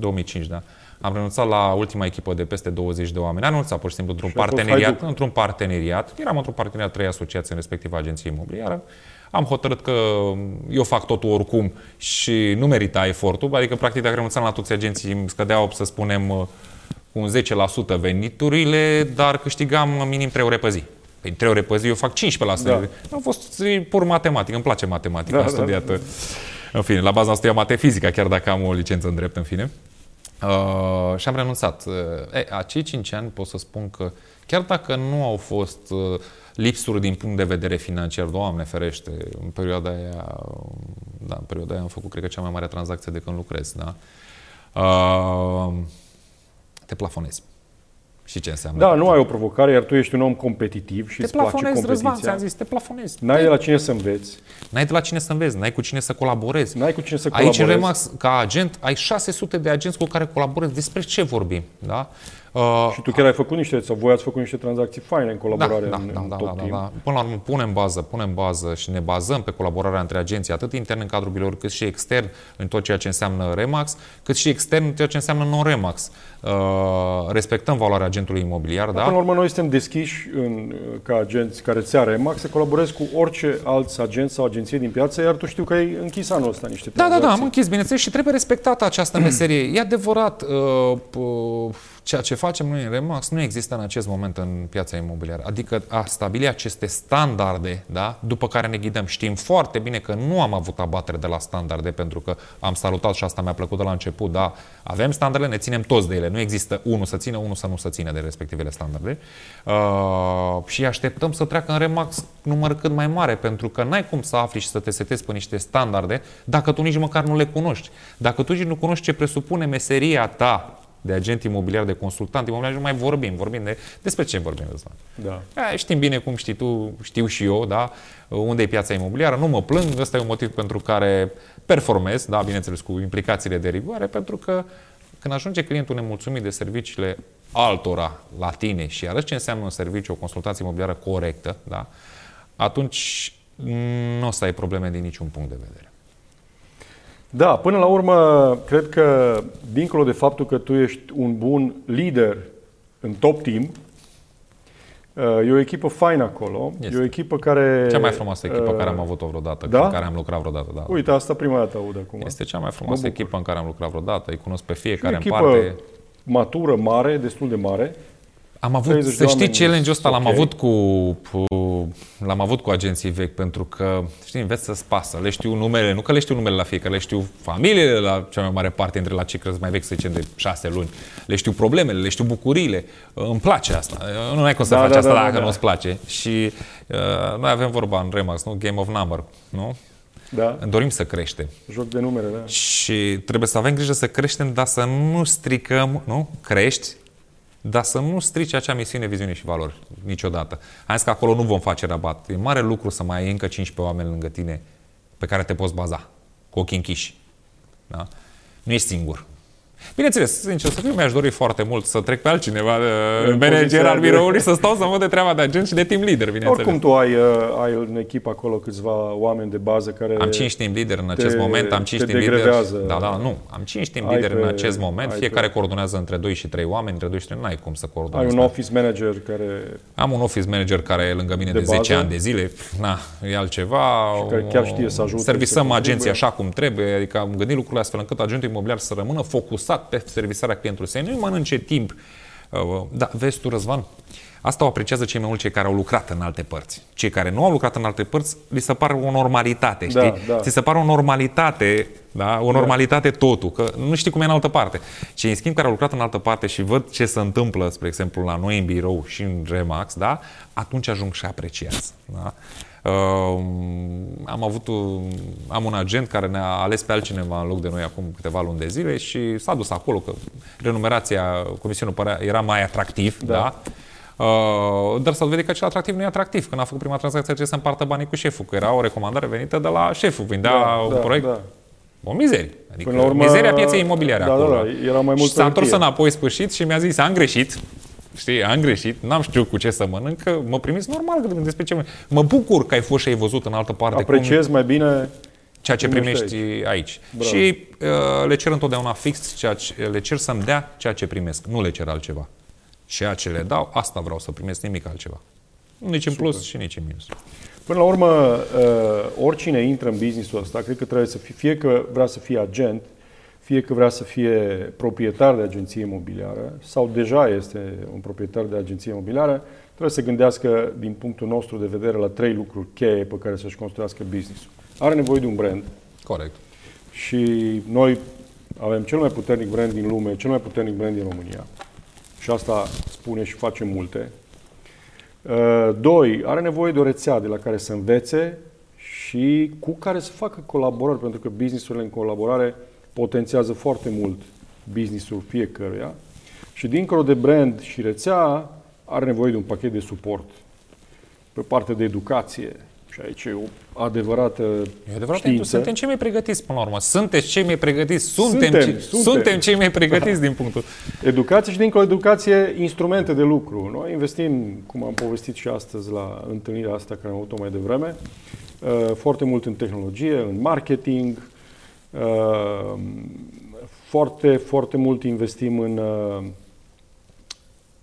2005, da. Am renunțat la ultima echipă de peste 20 de oameni. Am renunțat pur și simplu într-un parteneriat, într-un parteneriat. Eram într-un parteneriat, trei asociații, în respectiv agenție imobiliară. Am hotărât că eu fac totul oricum și nu merita efortul, adică practic dacă renunțam la toți agenții îmi scădeau, să spunem, cu un 10% veniturile, dar câștigam minim 3 ore pe zi. Păi 3 ore pe zi eu fac 15%. Da. Am fost pur matematic, îmi place matematica, da, am studiat. Da, da. În fine, la bază am studiat mate chiar dacă am o licență în drept, în fine. Uh, și am renunțat. Uh, e, acei 5 ani pot să spun că chiar dacă nu au fost uh, lipsuri din punct de vedere financiar, Doamne ferește, în perioada aia, da, în perioada aia am făcut, cred că, cea mai mare tranzacție de când lucrez, da? Uh, te plafonezi. Și ce înseamnă? Da, nu ai o provocare, iar tu ești un om competitiv și te îți place competiția. Răzvan, ți-am zis, te plafonezi. N-ai te... de la cine să înveți. N-ai de la cine să înveți, n-ai cu cine să colaborezi. N-ai cu cine să colaborezi. Aici, în Remax, ca agent, ai 600 de agenți cu care colaborezi. Despre ce vorbim? Da? Uh, și tu chiar ai făcut niște, sau voi ați făcut niște tranzacții faine în colaborare da, în, da, în da, top da, team. da, da. Până la urmă punem bază, punem bază și ne bazăm pe colaborarea între agenții, atât intern în cadrul biroului, cât și extern în tot ceea ce înseamnă Remax, cât și extern în ceea ce înseamnă non-Remax. Uh, respectăm valoarea agentului imobiliar, da? Până la urmă, noi suntem deschiși în, ca agenți care ți Remax să colaborezi cu orice alți agenți sau agenție din piață, iar tu știu că ai închis anul ăsta niște Da, da, da, am închis, bineînțeles, și trebuie respectată această meserie. E adevărat, uh, uh, Ceea ce facem noi în Remax nu există în acest moment în piața imobiliară. Adică a stabili aceste standarde, da, după care ne ghidăm. Știm foarte bine că nu am avut abatere de la standarde, pentru că am salutat și asta mi-a plăcut de la început, da, avem standarde, ne ținem toți de ele. Nu există unul să țină, unul să nu să țină de respectivele standarde. Uh, și așteptăm să treacă în Remax număr cât mai mare, pentru că n-ai cum să afli și să te setezi pe niște standarde dacă tu nici măcar nu le cunoști. Dacă tu nici nu cunoști ce presupune meseria ta de agent imobiliar, de consultant imobiliar, nu mai vorbim. Vorbim de, despre ce vorbim, Răzvan? Da. A, știm bine cum știi tu, știu și eu, da? Unde e piața imobiliară, nu mă plâng, ăsta e un motiv pentru care performez, da, bineînțeles, cu implicațiile de rigoare, pentru că când ajunge clientul nemulțumit de serviciile altora la tine și arăți ce înseamnă un serviciu, o consultație imobiliară corectă, da? atunci nu o să ai probleme din niciun punct de vedere. Da, până la urmă, cred că, dincolo de faptul că tu ești un bun lider în top team, uh, E o echipă faină acolo. Este. E o echipă care... Cea mai frumoasă echipă uh, care am avut-o vreodată, da? în care am lucrat vreodată. Da, Uite, asta prima dată aud acum. Este cea mai frumoasă echipă în care am lucrat vreodată. Îi cunosc pe fiecare în parte. matură, mare, destul de mare. Am avut, 30 să de știi, oameni challenge-ul ăsta l-am ok. avut cu, cu l-am avut cu agenții vechi pentru că, știi, înveți să-ți pasă. Le știu numele, nu că le știu numele la fiecare, le știu familiile la cea mai mare parte dintre la cei care sunt mai vechi, să zicem, de șase luni. Le știu problemele, le știu bucuriile. Îmi place asta. Nu ai cum să Da, faci da, asta da, da, dacă da. nu-ți place. Și uh, noi avem vorba în Remax, nu? Game of number, nu? Da? Dorim să creștem. Joc de numere, da. Și trebuie să avem grijă să creștem, dar să nu stricăm, nu? Crești, dar să nu strici acea misiune, viziune și valori niciodată. Am zis că acolo nu vom face rabat. E mare lucru să mai ai încă 15 oameni lângă tine pe care te poți baza, cu ochii închiși. Da? Nu ești singur. Bineînțeles, sincer să fiu, mi-aș dori foarte mult să trec pe altcineva, În de manager poziția al de- biroului, să stau să văd de treaba de agent și de team leader, bineînțeles. Oricum tu ai, uh, ai în echipă acolo câțiva oameni de bază care... Am 5 team leader în acest te- moment, am 5 te team leader. degredează. Da, da, nu. Am 5 team Ai leader în pe- acest moment, ai fiecare pe- coordonează între 2 și 3 oameni, între 2 și 3 n-ai cum să Ai coordonezi. un da. office manager care... Am un office manager care e lângă mine de, De 10 bază. ani de zile, [LAUGHS] na, e altceva. care chiar știe să ajute, Servisăm să agenții contribuie. așa cum trebuie, adică am gândit lucrurile astfel încât agentul imobiliar să rămână focusat pe servisarea clientului, să nu mănânce timp. Uh, Da, vezi tu, Răzvan, Asta o apreciază cei mai mulți cei care au lucrat în alte părți. Cei care nu au lucrat în alte părți, li se pare o normalitate, Da, știi? da. Ți se pare o normalitate, da? O normalitate totul, că nu știi cum e în altă parte. Cei în schimb care au lucrat în altă parte și văd ce se întâmplă, spre exemplu, la noi în birou și în Remax, da? Atunci ajung și apreciază, da? Uh, am avut un, am un agent care ne-a ales pe altcineva în loc de noi acum câteva luni de zile și s-a dus acolo că renumerația comisiunii părea, era mai atractiv, da? da? Uh, dar s-a dovedit că acel atractiv nu e atractiv. Când a făcut prima tranzacție, trebuie să împartă banii cu șeful, că era o recomandare venită de la șeful, vindea Da, un da, proiect da. o mizerie. Adică Până la urmă- mizeria pieței imobiliare da, acolo. da, da, era mai mult și s-a pe întors hârtie. înapoi sfârșit și mi-a zis, am greșit. Știi, am greșit, n-am știut cu ce să mănânc, că mă primiți normal că despre ce mă... Mă bucur că ai fost și ai văzut în altă parte cum, Apreciez mai bine ceea ce primești primești aici. Bravo. Și uh, le cer întotdeauna fix, ceea ce, le cer să-mi dea ceea ce primesc, nu le cer altceva. Ceea ce le dau, asta vreau să primesc, nimic altceva. Nici în plus și nici în minus. Până la urmă, uh, oricine intră în businessul ăsta, cred că trebuie să fie, fie că vrea să fie agent, fie că vrea să fie proprietar de agenție imobiliară sau deja este un proprietar de agenție imobiliară, trebuie să gândească din punctul nostru de vedere la trei lucruri cheie pe care să-și construiască businessul. Are nevoie de un brand Corect. și noi avem cel mai puternic brand din lume, cel mai puternic brand din România. Și asta spune și face multe. Uh, Doi, are nevoie de o rețea de la care să învețe și cu care să facă colaborări, pentru că businessurile în colaborare potențează foarte mult businessul fiecăruia. Și dincolo de brand și rețea, are nevoie de un pachet de suport pe partea de educație. Și aici e o adevărată E adevărat, știință. suntem cei mai pregătiți până la urmă. Sunteți cei mai pregătiți. Suntem, Suntem, suntem, suntem. suntem cei mai pregătiți din punctul. Educație și dincolo de educație, instrumente de lucru. Noi investim, cum am povestit și astăzi la întâlnirea asta care am avut-o mai devreme, uh, foarte mult în tehnologie, în marketing, uh, foarte, foarte mult investim în, uh,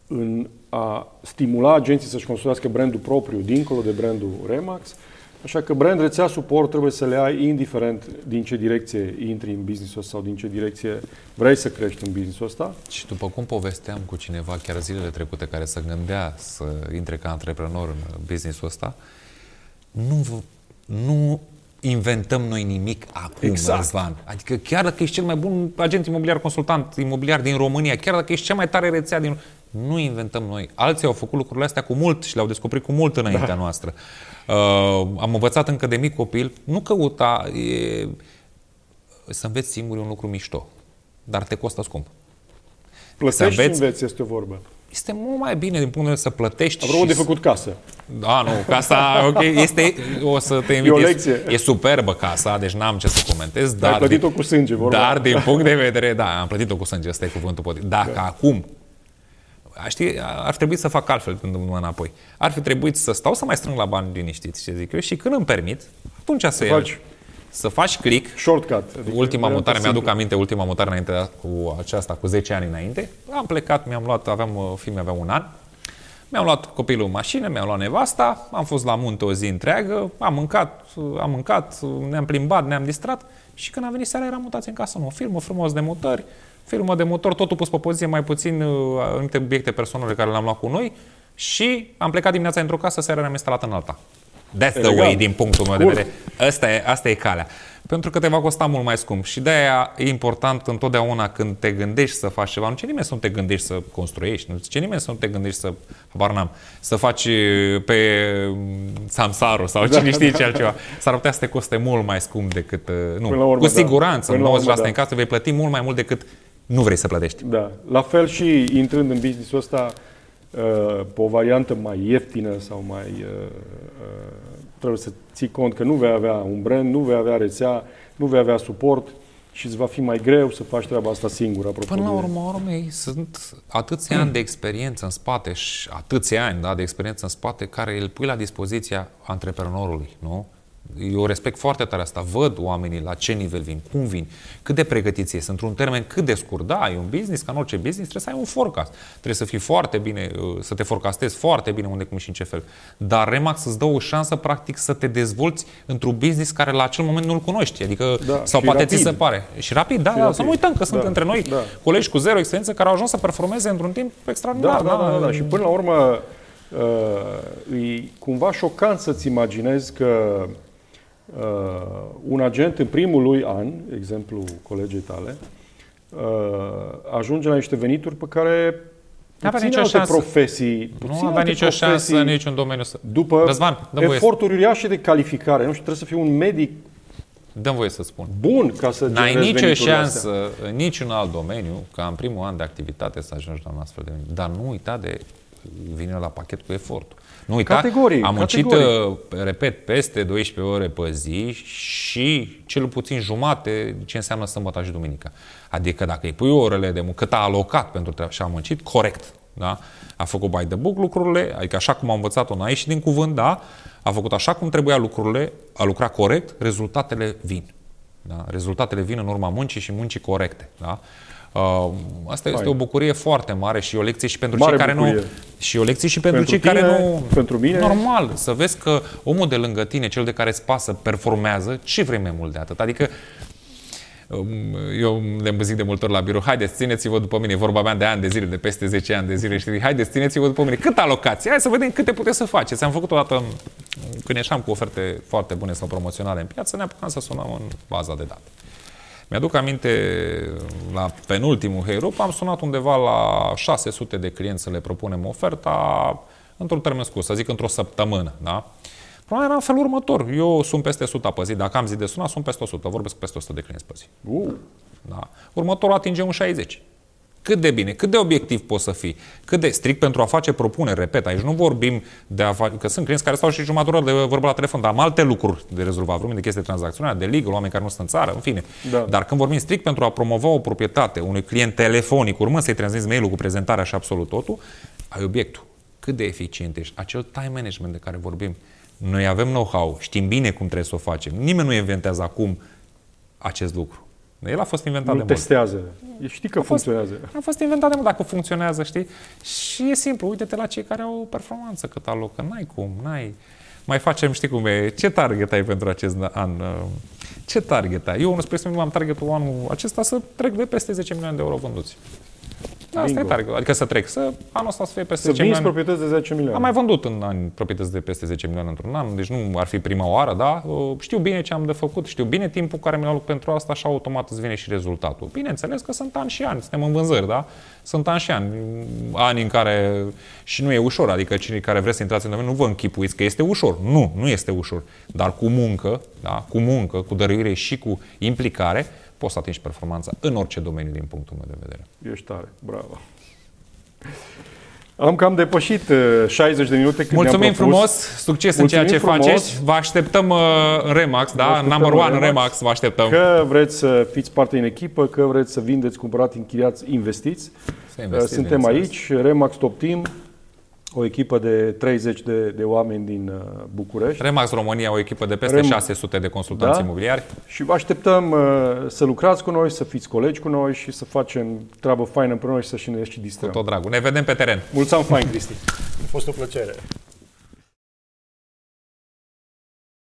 în a stimula agenții să-și construiască brandul propriu dincolo de brandul Remax. Așa că brand, rețea, suport trebuie să le ai indiferent din ce direcție intri în business-ul ăsta sau din ce direcție vrei să crești în business-ul ăsta. Și după cum povesteam cu cineva chiar zilele trecute care se gândea să intre ca antreprenor în business-ul ăsta, nu, vă- nu inventăm noi nimic acum, Exact. Răzvan. Adică chiar dacă ești cel mai bun agent imobiliar, consultant imobiliar din România, chiar dacă ești cea mai tare rețea din... Nu inventăm noi. Alții au făcut lucrurile astea cu mult și le-au descoperit cu mult înaintea da. noastră. Uh, am învățat încă de mic copil, nu căuta... E, să înveți singur e un lucru mișto, dar te costă scump. Plătești și înveți. înveți, este o vorbă. Este mult mai bine din punct de vedere să plătești Apropo și de făcut casă. Da, nu, casa, [LAUGHS] ok, este, o să te invit. E o E- lecție. E, superbă casa, deci n-am ce să comentez, Ai dar, plătit-o cu sânge, vorba. dar din punct de vedere, da, am plătit-o cu sânge, ăsta e cuvântul potrivit. Dacă da. acum, știi, ar trebui să fac altfel când mă înapoi. Ar fi trebuit să stau să mai strâng la bani liniștiți, ce zic eu, și când îmi permit, atunci să, iau- faci- să faci click, Shortcut. Adică ultima varianta mutare, mi-aduc simplă. aminte, ultima mutare înainte de- cu aceasta, cu 10 ani înainte. Am plecat, mi-am luat, aveam, uh, fiul avea un an, mi-am luat copilul în mașină, mi-am luat nevasta, am fost la munte o zi întreagă, am mâncat, uh, am mâncat, uh, ne-am plimbat, ne-am distrat și când a venit seara eram mutați în casă, nu, o firmă frumos de mutări, firmă de motor, totul pus pe poziție, mai puțin uh, anumite obiecte personale care le-am luat cu noi și am plecat dimineața într-o casă, seara ne-am instalat în alta. That's the way din punctul meu de vedere. Asta e, asta e calea. Pentru că te va costa mult mai scump. Și de-aia e important întotdeauna când te gândești să faci ceva. Nu ce nimeni să nu te gândești să construiești. Nu ce nimeni să nu te gândești să, habar n-am, să faci pe samsaro sau da, cine știe da, ce altceva. S-ar putea să te coste mult mai scump decât... Nu, urmă, cu da. siguranță, da. 90% urmă, da. în casă vei plăti mult mai mult decât nu vrei să plătești. Da. La fel și intrând în business-ul ăsta, uh, pe o variantă mai ieftină sau mai uh, uh, trebuie să ții cont că nu vei avea un brand, nu vei avea rețea, nu vei avea suport și îți va fi mai greu să faci treaba asta singur. Apropo Până la urmă, urmei, sunt atâția ani de experiență în spate și atâția ani da, de experiență în spate care îl pui la dispoziția antreprenorului, nu? Eu respect foarte tare asta, văd oamenii la ce nivel vin, cum vin, cât de pregătiți sunt, într-un termen cât de scurt. Da, e un business, ca în orice business, trebuie să ai un forecast. Trebuie să fii foarte bine, uh, să te forecastezi foarte bine unde, cum și în ce fel. Dar Remax îți dă o șansă, practic, să te dezvolți într-un business care la acel moment nu-l cunoști. Adică, da, sau poate rapid. ți se pare. Și rapid, da, și da rapid. să nu uităm că sunt da, între noi da. colegi cu zero experiență care au ajuns să performeze într-un timp extraordinar. Da, da, da, da, da. Și până la urmă, uh, e cumva șocant să-ți imaginezi că uh, un agent în primul lui an, exemplu colegii tale, uh, ajunge la niște venituri pe care nu avea nicio șansă. profesii, nu avea nicio șansă în niciun domeniu. Să... După Răzvan, eforturi uriașe de calificare, nu știu, trebuie să fii un medic Dăm voie să spun. Bun ca să N-ai nicio șansă astea. în niciun alt domeniu ca în primul an de activitate să ajungi la un astfel de venit. Dar nu uita de vine la pachet cu efortul. Nu uita, categorii, am muncit, categorii. Uh, repet, peste 12 ore pe zi și cel puțin jumate ce înseamnă sâmbătă și duminica. Adică dacă îi pui orele de muncă, cât a alocat pentru treaba și a muncit, corect. Da? A făcut by the book lucrurile, adică așa cum am învățat-o, n-a ieșit din cuvânt, da? A făcut așa cum trebuia lucrurile, a lucrat corect, rezultatele vin. Da? Rezultatele vin în urma muncii și muncii corecte. Da? Uh, asta este Hai. o bucurie foarte mare și o lecție și pentru mare cei care bucurie. nu și o lecție și pentru, pentru cei tine, care nu pentru mine normal să vezi că omul de lângă tine, cel de care îți pasă, performează, ce vrei mai mult de atât? Adică um, eu le zic de multe ori la birou, haideți, țineți-vă după mine, vorba mea de ani de zile, de peste 10 ani de zile, știi, haideți, țineți-vă după mine, cât alocați? Hai să vedem câte puteți să faceți. Am făcut o dată, când ieșeam cu oferte foarte bune sau promoționale în piață, ne apucam să sunăm în baza de date. Mi-aduc aminte, la penultimul Heyrup, am sunat undeva la 600 de clienți să le propunem oferta într-un termen scurs, să zic într-o săptămână. Da? Problema era în felul următor. Eu sunt peste 100 pe zi. Dacă am zi de sunat, sunt peste 100. Vorbesc peste 100 de clienți pe zi. Uh. Da? Următorul atinge un 60. Cât de bine, cât de obiectiv poți să fii, cât de strict pentru a face propuneri, repet, aici nu vorbim de a face, că sunt clienți care stau și jumătate de vorbă la telefon, dar am alte lucruri de rezolvat, vorbim de chestii tranzacționale, de legal, oameni care nu sunt în țară, în fine. Da. Dar când vorbim strict pentru a promova o proprietate unui client telefonic, urmând să-i transmiți mail-ul cu prezentarea și absolut totul, ai obiectul. Cât de eficient ești, acel time management de care vorbim. Noi avem know-how, știm bine cum trebuie să o facem. Nimeni nu inventează acum acest lucru. El a fost inventat nu de mult. testează. Știi că a funcționează. Fost, a fost inventat de mult dacă funcționează, știi? Și e simplu. Uite-te la cei care au o performanță cât alocă. N-ai cum, n-ai... Mai facem, știi cum e, ce target ai pentru acest an? Ce target ai? Eu, spre exemplu, am targetul anul acesta să trec de peste 10 milioane de euro vânduți. Da, asta e target. Adică să trec, să anul ăsta să fie peste să 10 milioane. proprietăți de 10 milioane. Am mai vândut în ani proprietăți de peste 10 milioane într-un an, deci nu ar fi prima oară, da? Știu bine ce am de făcut, știu bine timpul care mi-a luat pentru asta și automat îți vine și rezultatul. Bineînțeles că sunt ani și ani, suntem în vânzări, da? Sunt ani și ani, ani în care și nu e ușor, adică cei care vreți să intrați în domeniu nu vă închipuiți că este ușor. Nu, nu este ușor. Dar cu muncă, da? cu muncă, cu dăruire și cu implicare, poți să atingi performanța în orice domeniu din punctul meu de vedere. Ești tare, bravo. Am cam depășit 60 uh, de minute când Mulțumim frumos, succes Mulțumim în ceea ce frumos. faceți. Vă așteptăm uh, Remax, da? Așteptăm Number one Remax. Remax, vă așteptăm. Că vreți să fiți parte din echipă, că vreți să vindeți, cumpărați, închiriați, investiți. Suntem aici, Remax Top Team, o echipă de 30 de, de oameni din uh, București. Remax România, o echipă de peste Rem... 600 de consultanți da? imobiliari. Și vă așteptăm uh, să lucrați cu noi, să fiți colegi cu noi și să facem treabă faină împreună și să și ne și distrăm. Cu tot dragul. Ne vedem pe teren. Mulțumim fain, Cristi. A fost o plăcere.